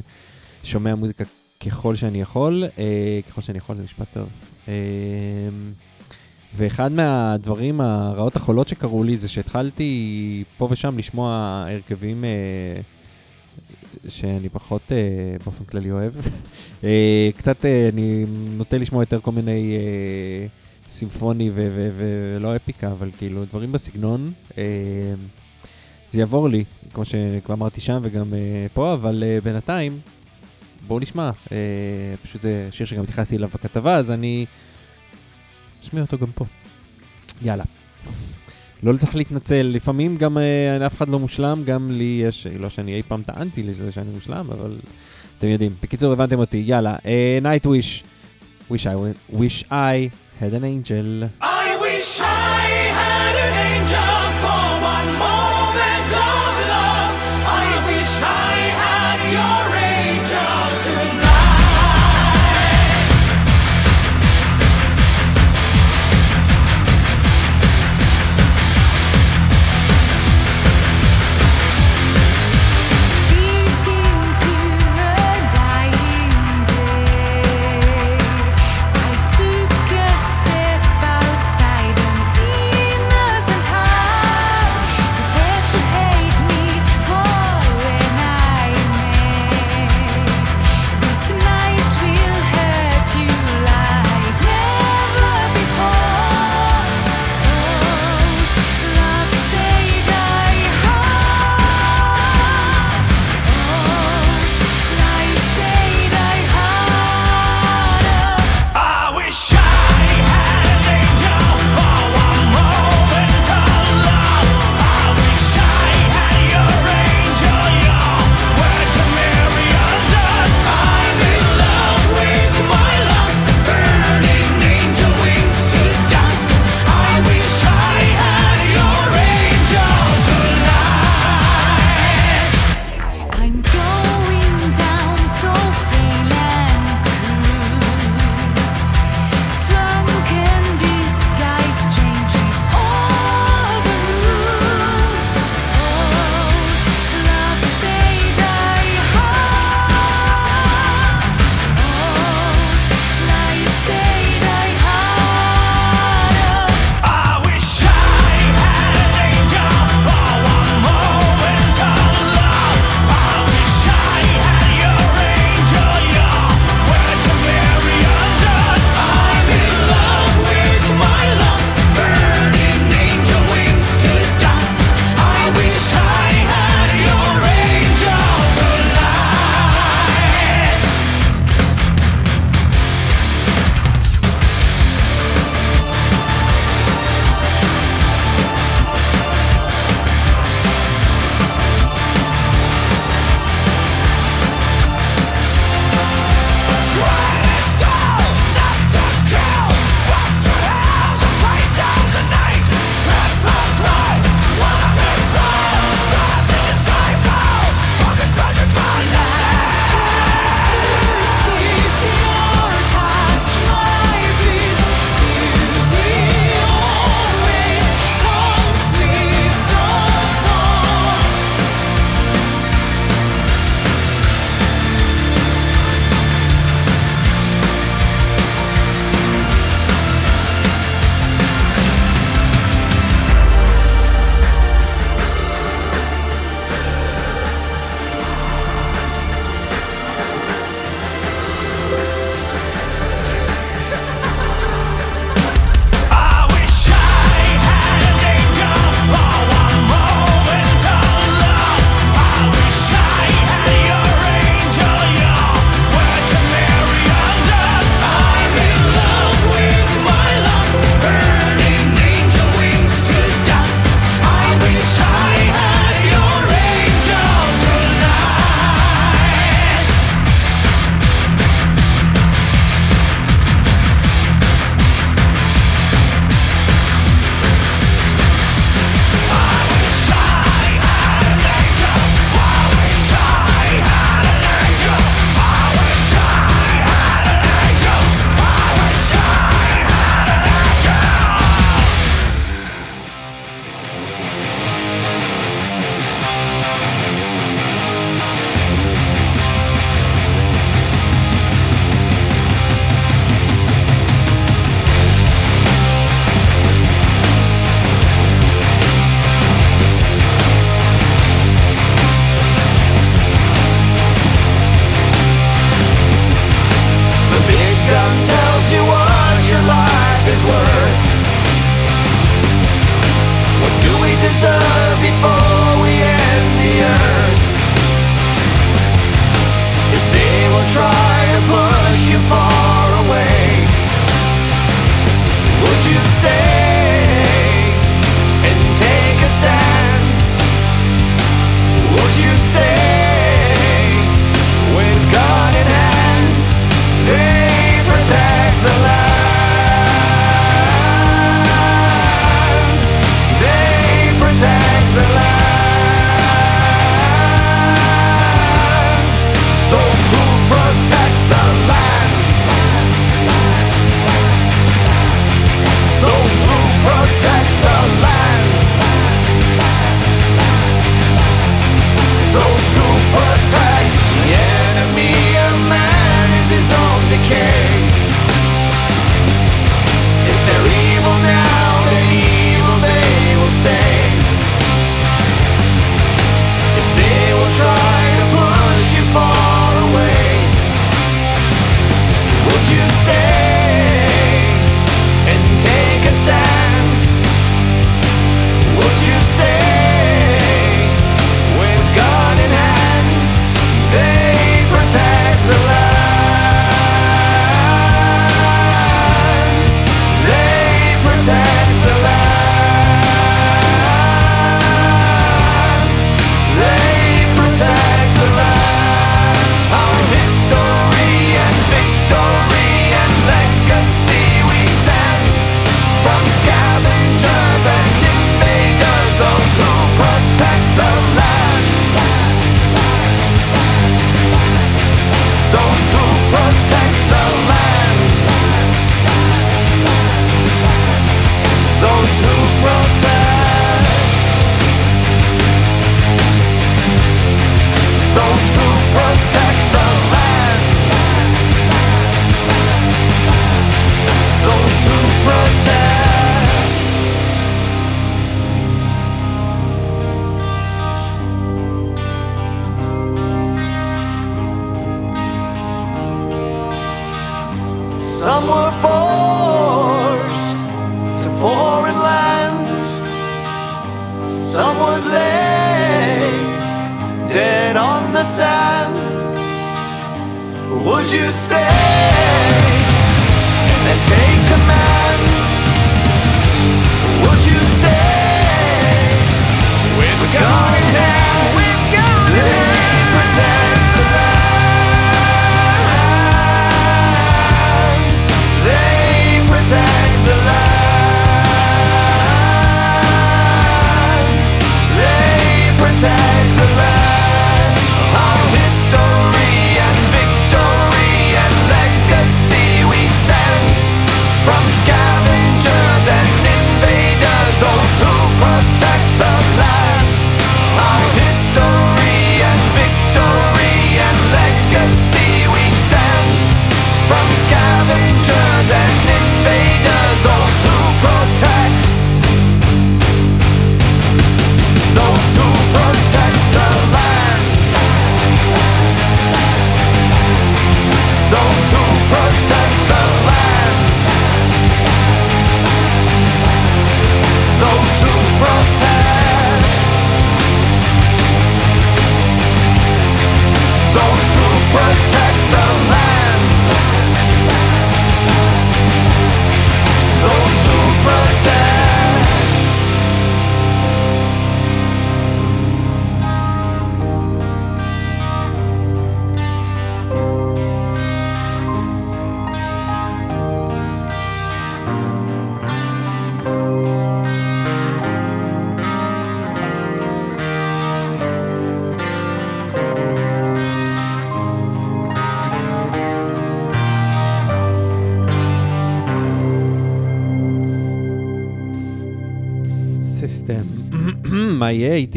שומע מוזיקה ככל שאני יכול, אה, ככל שאני יכול זה משפט טוב. אה, ואחד מהדברים הרעות החולות שקרו לי זה שהתחלתי פה ושם לשמוע הרכבים אה, שאני פחות אה, באופן כללי אוהב. אה, קצת אה, אני נוטה לשמוע יותר כל מיני אה, סימפוני ולא אפיקה, אבל כאילו דברים בסגנון. אה, זה יעבור לי, כמו שכבר אמרתי שם וגם אה, פה, אבל אה, בינתיים, בואו נשמע. אה, פשוט זה שיר שגם התייחסתי אליו בכתבה, אז אני אשמיע אותו גם פה. יאללה. לא צריך להתנצל, לפעמים גם אה, אף אחד לא מושלם, גם לי יש, לא שאני אי פעם טענתי לזה שאני מושלם, אבל אתם יודעים. בקיצור, הבנתם אותי, יאללה. Uh, Night Wish, wish I, wish I had an angel. I wish I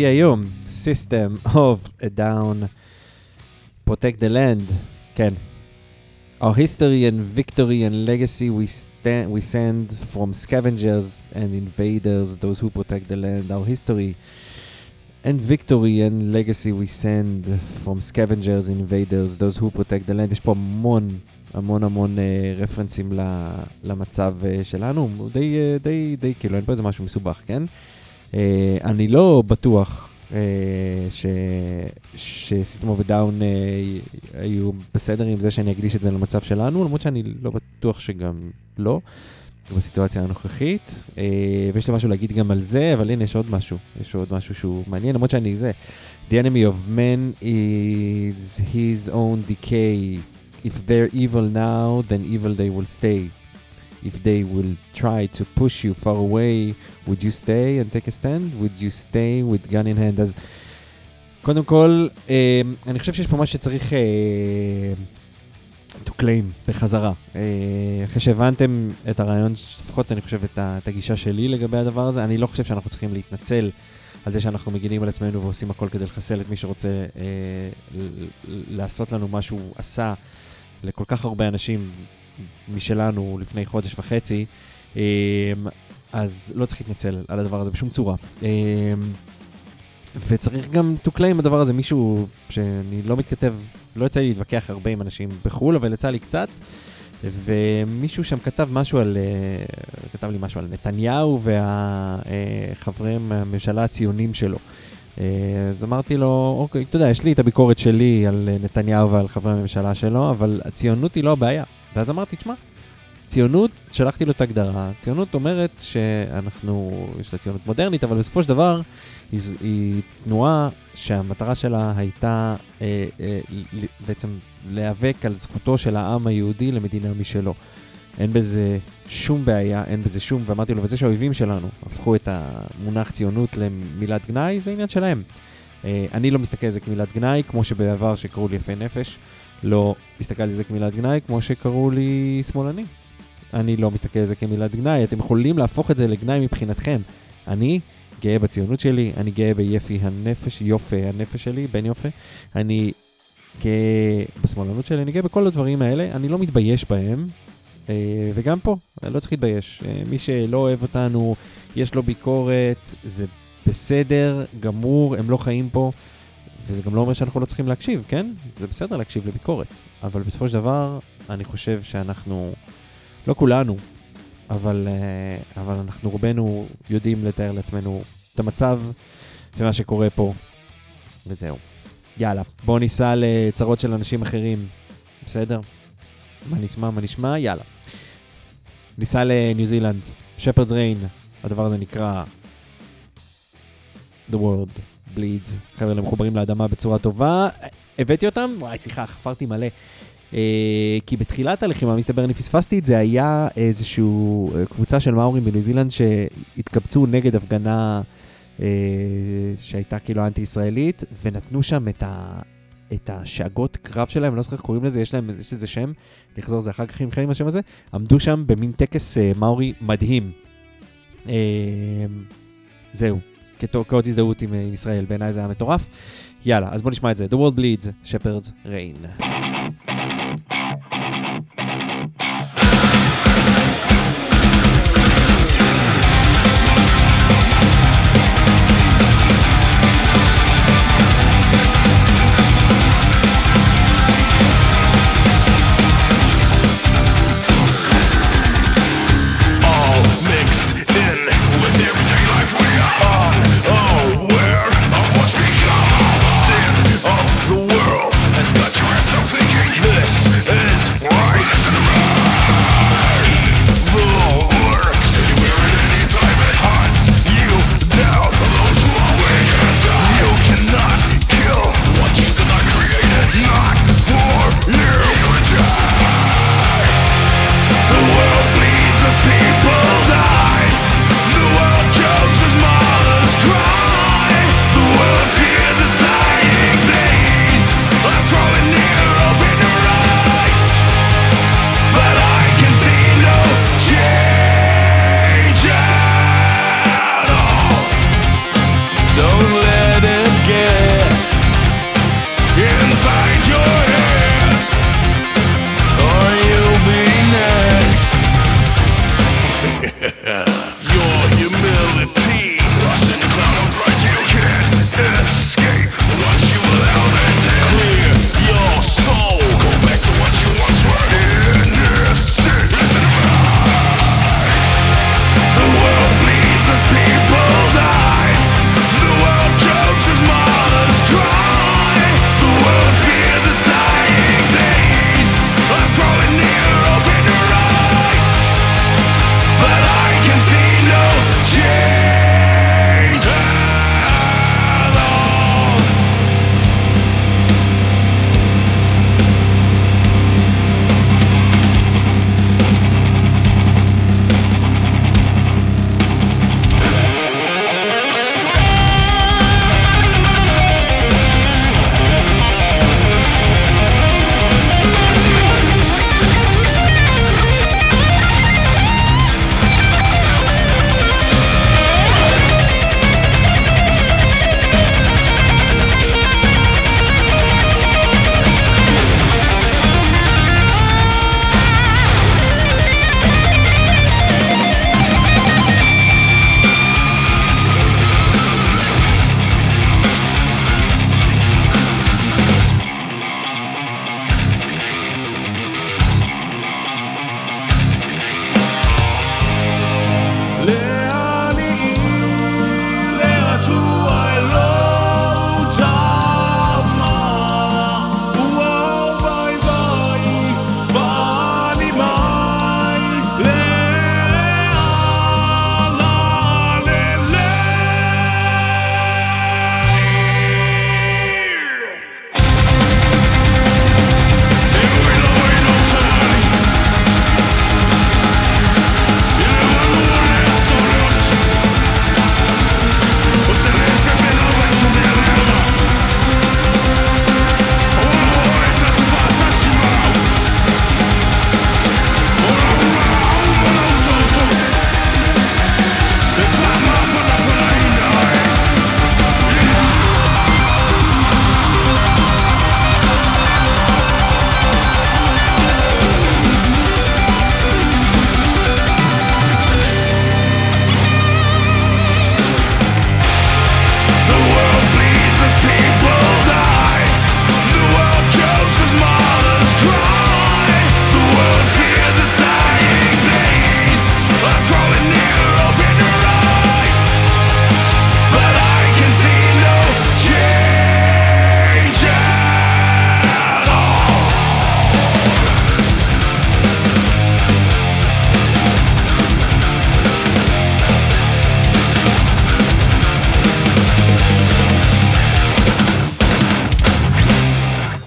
שמעתי היום, System of a Down, Protect the Land, כן. Our history and victory and legacy we, stand, we send from scavengers and invaders, those who protect the land. Our history and victory and legacy we send from scavengers, invaders, those who protect the land. יש פה המון, המון המון uh, רפרנסים למצב uh, שלנו, די, uh, די, די, כאילו, אין פה איזה משהו מסובך, כן? אני לא בטוח אה, ש- ש System of a Down היו בסדר עם זה שאני אקדיש את זה למצב שלנו, למרות שאני לא בטוח שגם לא, בסיטואציה הנוכחית. אה, ויש לי משהו להגיד גם על זה, אבל הנה, יש עוד משהו. יש עוד משהו שהוא מעניין, למרות שאני זה. The enemy of man is his own decay. If they're evil now, then evil they will stay. If they will try to push you far away, would you stay and take a stand? Would you stay with gun in hand? אז קודם כל, אה, אני חושב שיש פה משהו שצריך אה, to claim בחזרה. אה, אחרי שהבנתם את הרעיון, לפחות אני חושב את, ה, את הגישה שלי לגבי הדבר הזה, אני לא חושב שאנחנו צריכים להתנצל על זה שאנחנו מגינים על עצמנו ועושים הכל כדי לחסל את מי שרוצה אה, לעשות לנו מה שהוא עשה לכל כך הרבה אנשים משלנו לפני חודש וחצי, אה, אז לא צריך להתנצל על הדבר הזה בשום צורה. אה, וצריך גם to claim הדבר הזה, מישהו שאני לא מתכתב, לא יצא לי להתווכח הרבה עם אנשים בחו"ל, אבל יצא לי קצת, ומישהו שם כתב משהו על, אה, כתב לי משהו על נתניהו והחברי הממשלה הציונים שלו. אה, אז אמרתי לו, אוקיי, אתה יודע, יש לי את הביקורת שלי על נתניהו ועל חברי הממשלה שלו, אבל הציונות היא לא הבעיה. ואז אמרתי, תשמע, ציונות, שלחתי לו את ההגדרה, ציונות אומרת שאנחנו, יש לה ציונות מודרנית, אבל בסופו של דבר היא, היא תנועה שהמטרה שלה הייתה אה, אה, בעצם להיאבק על זכותו של העם היהודי למדינה משלו. אין בזה שום בעיה, אין בזה שום, ואמרתי לו, וזה שהאויבים שלנו הפכו את המונח ציונות למילת גנאי, זה עניין שלהם. אה, אני לא מסתכל על זה כמילת גנאי, כמו שבעבר שקראו לי יפה נפש, לא מסתכל על זה כמילת גנאי, כמו שקראו לי שמאלני. אני לא מסתכל על זה כמילת גנאי, אתם יכולים להפוך את זה לגנאי מבחינתכם. אני גאה בציונות שלי, אני גאה ביפי הנפש, יופה הנפש שלי, בן יופה. אני גאה בשמאלנות שלי, אני גאה בכל הדברים האלה, אני לא מתבייש בהם. אה, וגם פה, לא צריך להתבייש. אה, מי שלא אוהב אותנו, יש לו ביקורת, זה בסדר, גמור, הם לא חיים פה, וזה גם לא אומר שאנחנו לא צריכים להקשיב, כן? זה בסדר להקשיב לביקורת, אבל בסופו של דבר, אני חושב שאנחנו, לא כולנו, אבל, אה, אבל אנחנו רובנו יודעים לתאר לעצמנו את המצב ומה שקורה פה, וזהו. יאללה, בואו ניסע לצרות של אנשים אחרים, בסדר? מה נשמע, מה נשמע? יאללה. ניסע לניו זילנד, שפרדס ריין, הדבר הזה נקרא The World Bleeds. חבר'ה, הם מחוברים לאדמה בצורה טובה. הבאתי אותם? וואי, סליחה, חפרתי מלא. אה, כי בתחילת הלחימה, מסתבר, אני פספסתי את זה, היה איזושהי קבוצה של מאורים בניו זילנד שהתקבצו נגד הפגנה אה, שהייתה כאילו אנטי-ישראלית, ונתנו שם את, ה, את השאגות קרב שלהם, לא זוכר איך קוראים לזה, יש להם, יש לזה שם, נחזור לזה אחר כך עם חיים השם הזה, עמדו שם במין טקס אה, מאורי מדהים. אה, זהו, כאות הזדהות עם אה, ישראל, בעיניי זה היה מטורף. יאללה, אז בואו נשמע את זה. The World Bleeds, Shepherd's Rain.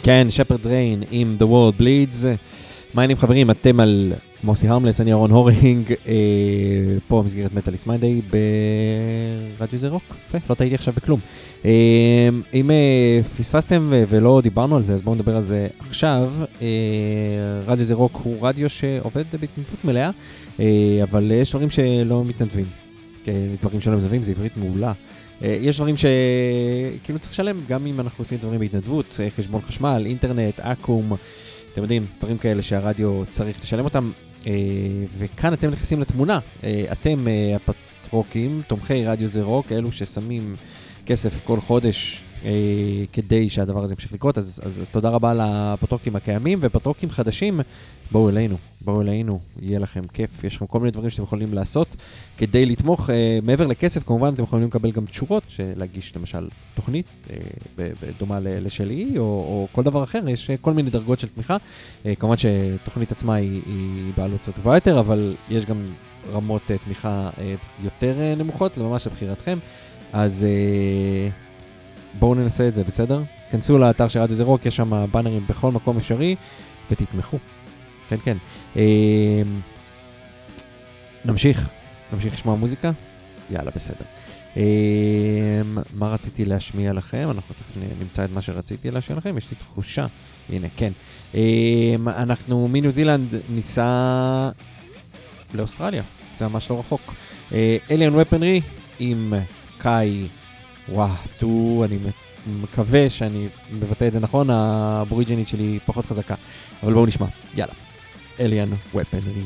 כן, Shepherds Reign עם The World Bleeds. מה העניינים חברים? אתם על Mostly Harmless, אני אהרון הורינג, אה, פה במסגרת Metalist Monday ברדיו זה רוק. יפה, לא טעיתי עכשיו בכלום. אה, אם אה, פספסתם ו- ולא דיברנו על זה, אז בואו נדבר על זה עכשיו. אה, רדיו זה רוק הוא רדיו שעובד בהתנדבות מלאה, אה, אבל יש דברים שלא מתנדבים. אה, דברים שלא מתנדבים זה עברית מעולה. אה, יש דברים שכאילו צריך לשלם, גם אם אנחנו עושים דברים בהתנדבות, אה, חשבון חשמל, אינטרנט, אקו"ם, אתם יודעים, דברים כאלה שהרדיו צריך לשלם אותם, אה, וכאן אתם נכנסים לתמונה. אתם הפטרוקים, תומכי רדיו זה רוק, אלו ששמים כסף כל חודש כדי שהדבר הזה ימשיך לקרות, אז, אז, אז תודה רבה לפטרוקים הקיימים, ופטרוקים חדשים, בואו אלינו, בואו אלינו, יהיה לכם כיף, יש לכם כל מיני דברים שאתם יכולים לעשות כדי לתמוך. אה, מעבר לכסף, כמובן, אתם יכולים לקבל גם תשורות, להגיש למשל תוכנית אה, ל- לשלי, או, או כל דבר אחר, יש אה, כל מיני דרגות של תמיכה. אה, כמובן שתוכנית עצמה היא, היא בעלות קצת גבוהה יותר, אבל יש גם רמות אה, תמיכה אה, יותר אה, נמוכות, ממש לבחירתכם. אז אה, בואו ננסה את זה, בסדר? כנסו לאתר של רדיו זה רוק, יש שם באנרים בכל מקום אפשרי, ותתמכו. כן, כן. אה, נמשיך, נמשיך לשמוע מוזיקה? יאללה, בסדר. אה, מה רציתי להשמיע לכם? אנחנו תכף נמצא את מה שרציתי להשמיע לכם, יש לי תחושה. הנה, כן. אה, אנחנו מניו זילנד ניסע לאוסטרליה, זה ממש לא רחוק. אליאן ופנרי עם קאי וואטו, אני מ- מקווה שאני מבטא את זה נכון, האבוריג'ינית שלי פחות חזקה, אבל בואו נשמע, יאללה. אליאן ופנרי.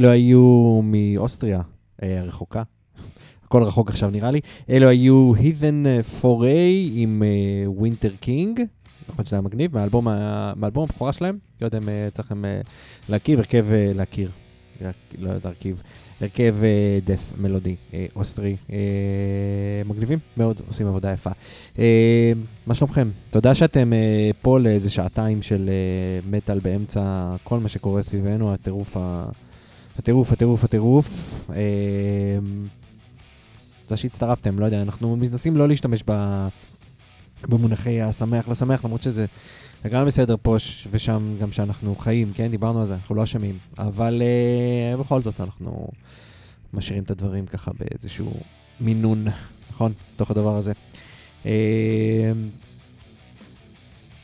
אלו היו מאוסטריה אה, הרחוקה. הכל רחוק עכשיו נראה לי. אלו היו Heathen Foray עם Winter King. נכון שזה היה מגניב, מהאלבום, ה- מהאלבום הבכורה שלהם. לא יודע אם אה, יצא לכם אה, להכיר, הרכב אה, להכיר. לא יודע להרכיב. הרכב אה, death מלודי אה, אוסטרי. אה, מגניבים מאוד, עושים עבודה יפה. אה, מה שלומכם? תודה שאתם אה, פה לאיזה שעתיים של אה, מטאל באמצע כל מה שקורה סביבנו, הטירוף, ה... הטירוף, הטירוף, הטירוף. אה, תודה שהצטרפתם, לא יודע, אנחנו מנסים לא להשתמש. במונחי השמח לשמח, למרות שזה לגמרי בסדר פה ושם גם שאנחנו חיים, כן? דיברנו על זה, אנחנו לא אשמים. אבל אה, בכל זאת אנחנו משאירים את הדברים ככה באיזשהו מינון, נכון? בתוך הדבר הזה. אה,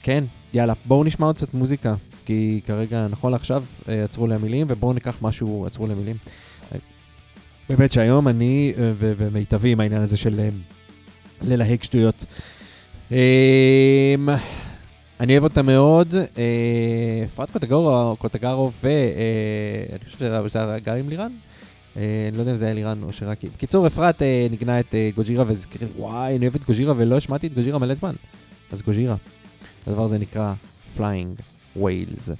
כן, יאללה, בואו נשמע עוד קצת מוזיקה, כי כרגע, נכון לעכשיו, אה, עצרו לי המילים, ובואו ניקח משהו, עצרו לי המילים. באמת שהיום אני אה, ומיטבי עם העניין הזה של אה, ללהק שטויות. אני אוהב אותה מאוד, אפרת קוטגרו, קוטגרו ו... אה, אני חושב שזה היה גם עם לירן? אני לא יודע אם זה היה לירן או שרק... בקיצור, אפרת ניגנה את גוג'ירה והזכירה, וואי, אני אוהב את גוג'ירה ולא השמעתי את גוג'ירה מלא זמן. אז גוג'ירה. הדבר הזה נקרא Flying Whales.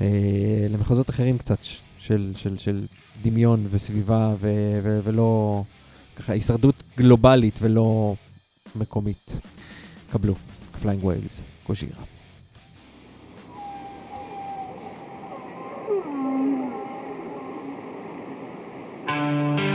אה, למחוזות אחרים קצת של, של, של דמיון וסביבה ו, ו, ולא... ככה הישרדות גלובלית ולא מקומית. קבלו, Flying Whales, גוג'ירה. Flying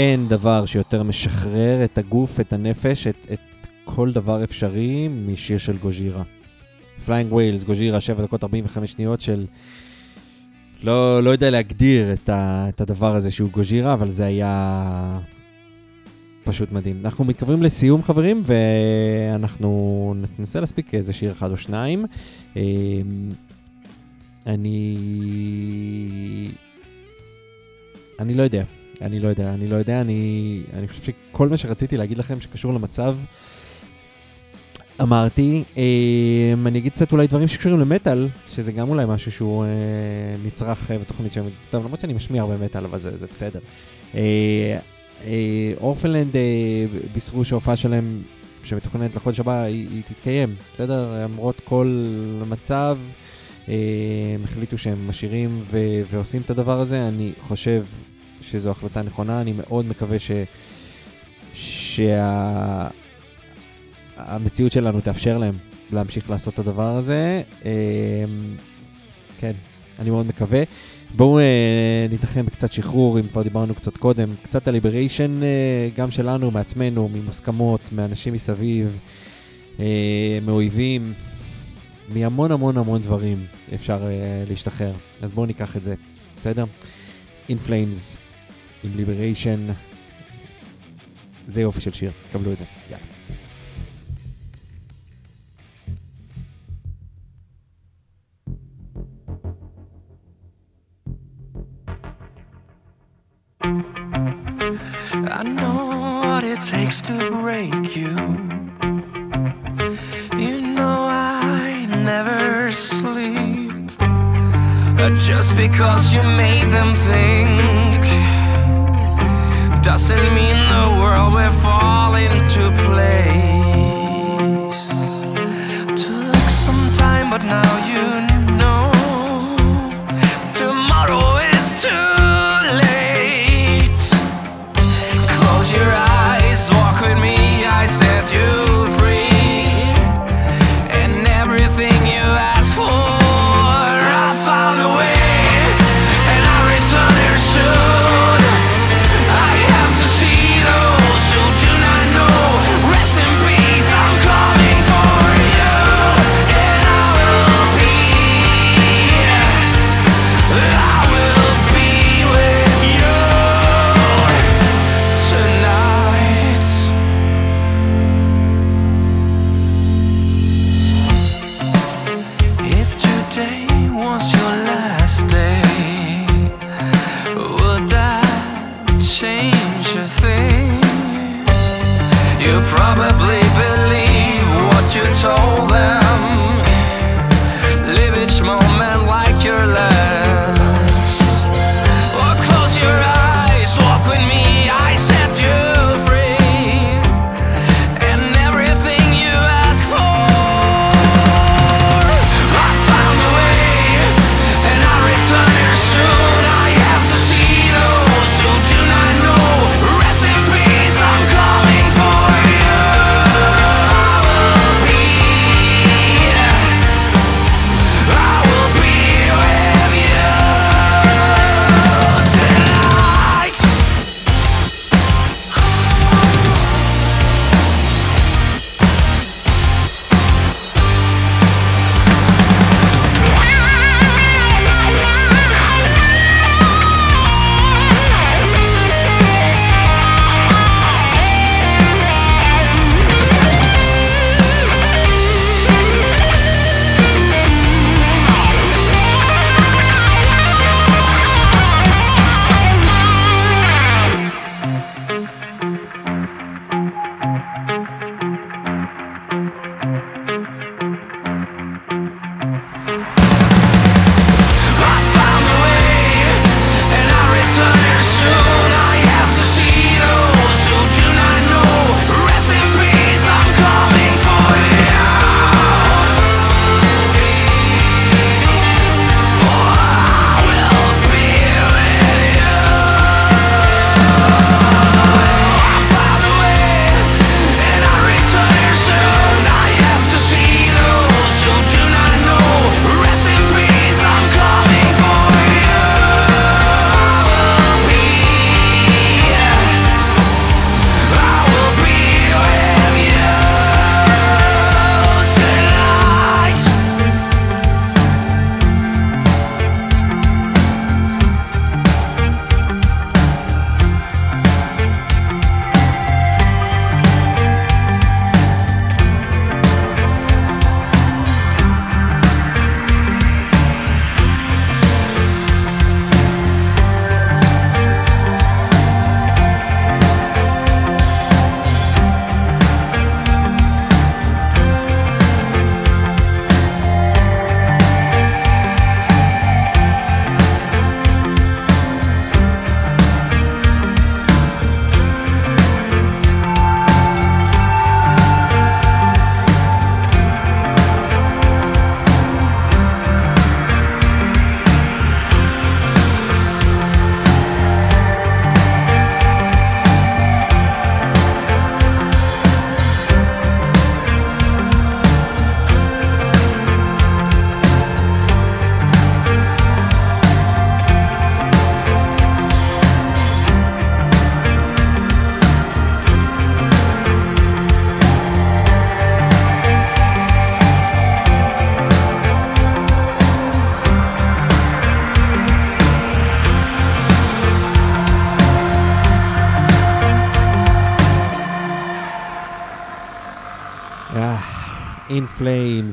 אין דבר שיותר משחרר את הגוף, את הנפש, את, את כל דבר אפשרי משיר של Gojira. Flying Whales, Gojira, 7 דקות 45 שניות של... לא, לא יודע להגדיר את, ה, את הדבר הזה שהוא Gojira, אבל זה היה פשוט מדהים. אנחנו מתקרבים לסיום, חברים, ואנחנו ננסה להספיק איזה שיר אחד או שניים. אמ, אני... אני לא יודע. אני לא יודע, אני לא יודע, אני, אני חושב שכל מה שרציתי להגיד לכם שקשור למצב, אמרתי. אה, אני אגיד קצת אולי דברים שקשורים למטאל, שזה גם אולי משהו שהוא אה, נצרך אה, בתוכנית שם. טוב, למרות שאני משמיע הרבה מטאל, אבל זה, זה בסדר. אה, אה, אורפלנד אה, בישרו שההופעה שלהם, שמתוכננת לחודש הבא, היא, היא תתקיים, בסדר? למרות כל המצב, אה, הם החליטו שהם משאירים ו- ועושים את הדבר הזה. אני חושב שזו החלטה נכונה, אני מאוד מקווה ש... שה... המציאות שלנו תאפשר להם להמשיך לעשות את הדבר הזה. אה, כן, אני מאוד מקווה. בואו אה, ניתחם בקצת שחרור, אם כבר דיברנו קצת קודם, קצת הליבריישן אה, גם שלנו, מעצמנו, ממוסכמות, מאנשים מסביב, אה, מאויבים, מהמון המון המון דברים אפשר להשתחרר. אז בואו ניקח את זה, בסדר? In Flames עם ליבריישן, זה יופי של שיר, קבלו את זה, יאללה. I know what it takes to break you. You know I never sleep. Uh, Just because you made them think doesn't mean the world will fall into place. Took some time, but now you know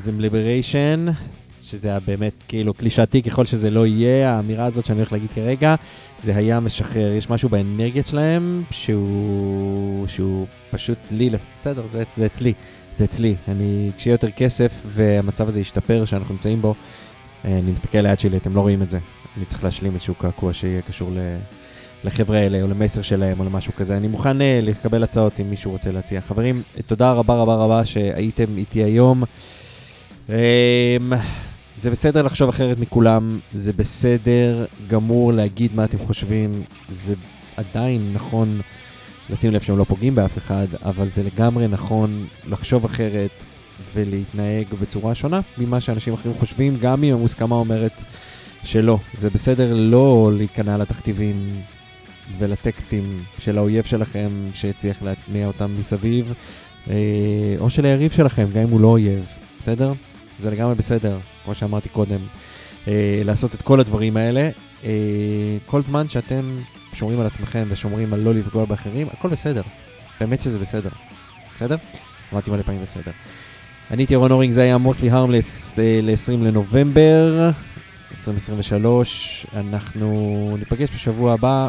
עם Liberation, שזה היה באמת כאילו קלישאתי ככל שזה לא יהיה, האמירה הזאת שאני הולך להגיד כרגע, זה היה משחרר, יש משהו באנרגיה שלהם שהוא, שהוא פשוט לי, בסדר, זה, זה אצלי, זה אצלי. אני, כשיהיה יותר כסף והמצב הזה ישתפר שאנחנו נמצאים בו, אה, אני מסתכל ליד שלי, אתם לא רואים את זה. אני צריך להשלים איזשהו קעקוע שיהיה קשור ל... לחבר'ה האלה, או למסר שלהם, או למשהו כזה. אני מוכן אה, לקבל הצעות אם מישהו רוצה להציע. חברים, תודה רבה רבה רבה שהייתם איתי היום. אמ, זה בסדר לחשוב אחרת מכולם, זה בסדר גמור להגיד מה אתם חושבים, זה עדיין נכון לשים לב שהם לא פוגעים באף אחד, אבל זה לגמרי נכון לחשוב אחרת ולהתנהג בצורה שונה ממה שאנשים אחרים חושבים, גם אם המוסכמה אומרת שלא. זה בסדר לא להיכנע לתכתיבים ולטקסטים של האויב שלכם שהצליח להטמיע אותם מסביב, אה, או של היריב שלכם, גם אם הוא לא אויב, בסדר? זה לגמרי בסדר, כמו שאמרתי קודם, אה, לעשות את כל הדברים האלה. אה, כל זמן שאתם שומרים על עצמכם ושומרים על לא לפגוע באחרים, הכל בסדר. באמת שזה בסדר. בסדר? אמרתי מלא פעמים בסדר. אני הייתי ירון אורינג, זה היה מוסלי הרמלס ל-20 לנובמבר 2023. אנחנו ניפגש בשבוע הבא.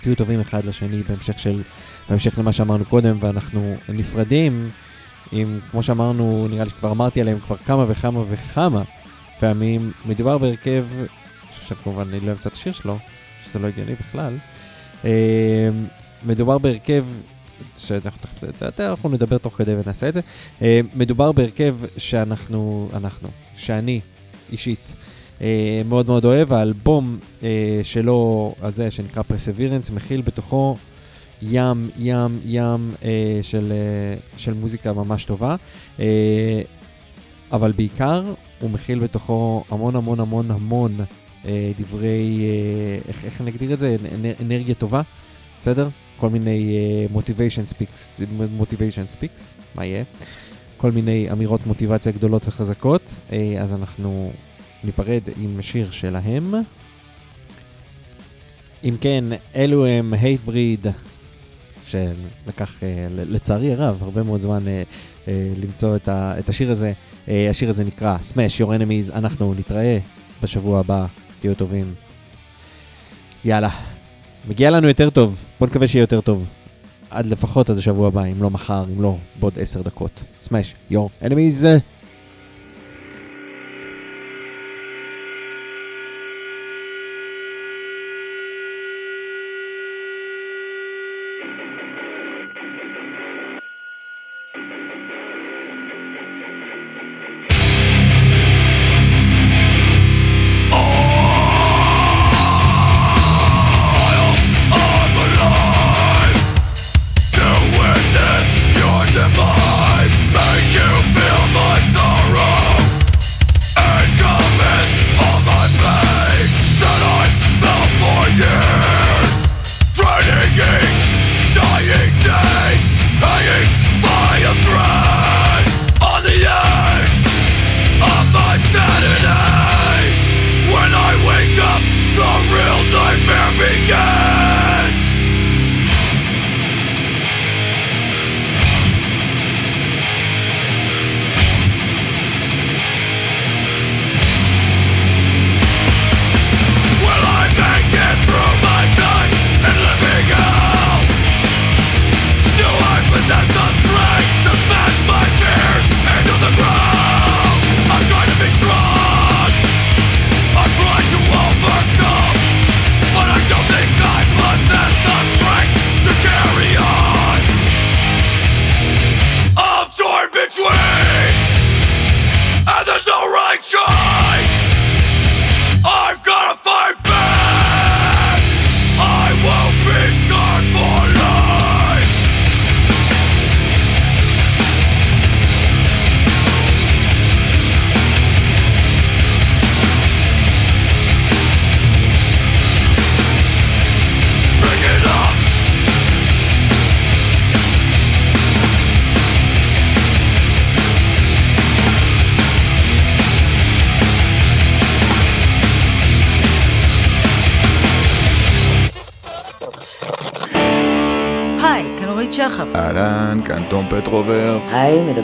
תהיו טובים אחד לשני בהמשך של, בהמשך למה שאמרנו קודם, ואנחנו נפרדים עם, כמו שאמרנו, נראה לי שכבר אמרתי עליהם כבר כמה וכמה וכמה פעמים, מדובר בהרכב, שעכשיו כמובן אני לא אמצא את השיר שלו, שזה לא הגיוני בכלל, אה, מדובר בהרכב, שאנחנו תכף, אנחנו נדבר תוך כדי ונעשה את זה, אה, מדובר בהרכב שאנחנו, אנחנו, שאני אישית, אה, מאוד מאוד אוהב, האלבום אה, שלו, הזה שנקרא Perseverance, מכיל בתוכו ים, ים, ים אה, של, אה, של מוזיקה ממש טובה, אה, אבל בעיקר הוא מכיל בתוכו המון המון המון המון אה, דברי, אה, איך, איך נגדיר את זה? אנ- אנרגיה טובה, בסדר? כל מיני אה, motivation speaks, motivation speaks, מה יהיה? כל מיני אמירות מוטיבציה גדולות וחזקות, אה, אז אנחנו ניפרד עם שיר שלהם. אם כן, אלו הם hate breed, שלקח אה, לצערי הרב הרבה מאוד זמן אה, אה, למצוא את, השיר הזה. השיר הזה נקרא Smash Your Enemies, אנחנו נתראה בשבוע הבא, תהיו טובים. יאללה, מגיע לנו יותר טוב, בוא נקווה שיהיה יותר טוב. עד לפחות עד השבוע הבא, אם לא מחר, אם לא בעוד עשר דקות. Smash Your Enemies.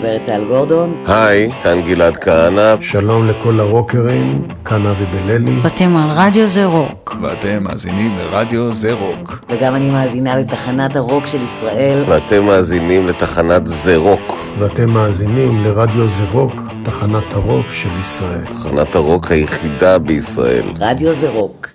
מדברת טל גורדון. היי, כאן גלעד כהנא. שלום לכל הרוקרים, כאן אבי בללי. ואתם על רדיו זה רוק. ואתם מאזינים לרדיו זה רוק. וגם אני מאזינה לתחנת הרוק של ישראל. ואתם מאזינים לתחנת זה רוק. ואתם מאזינים לרדיו זה רוק, תחנת הרוק של ישראל. תחנת הרוק היחידה בישראל. רדיו זה רוק.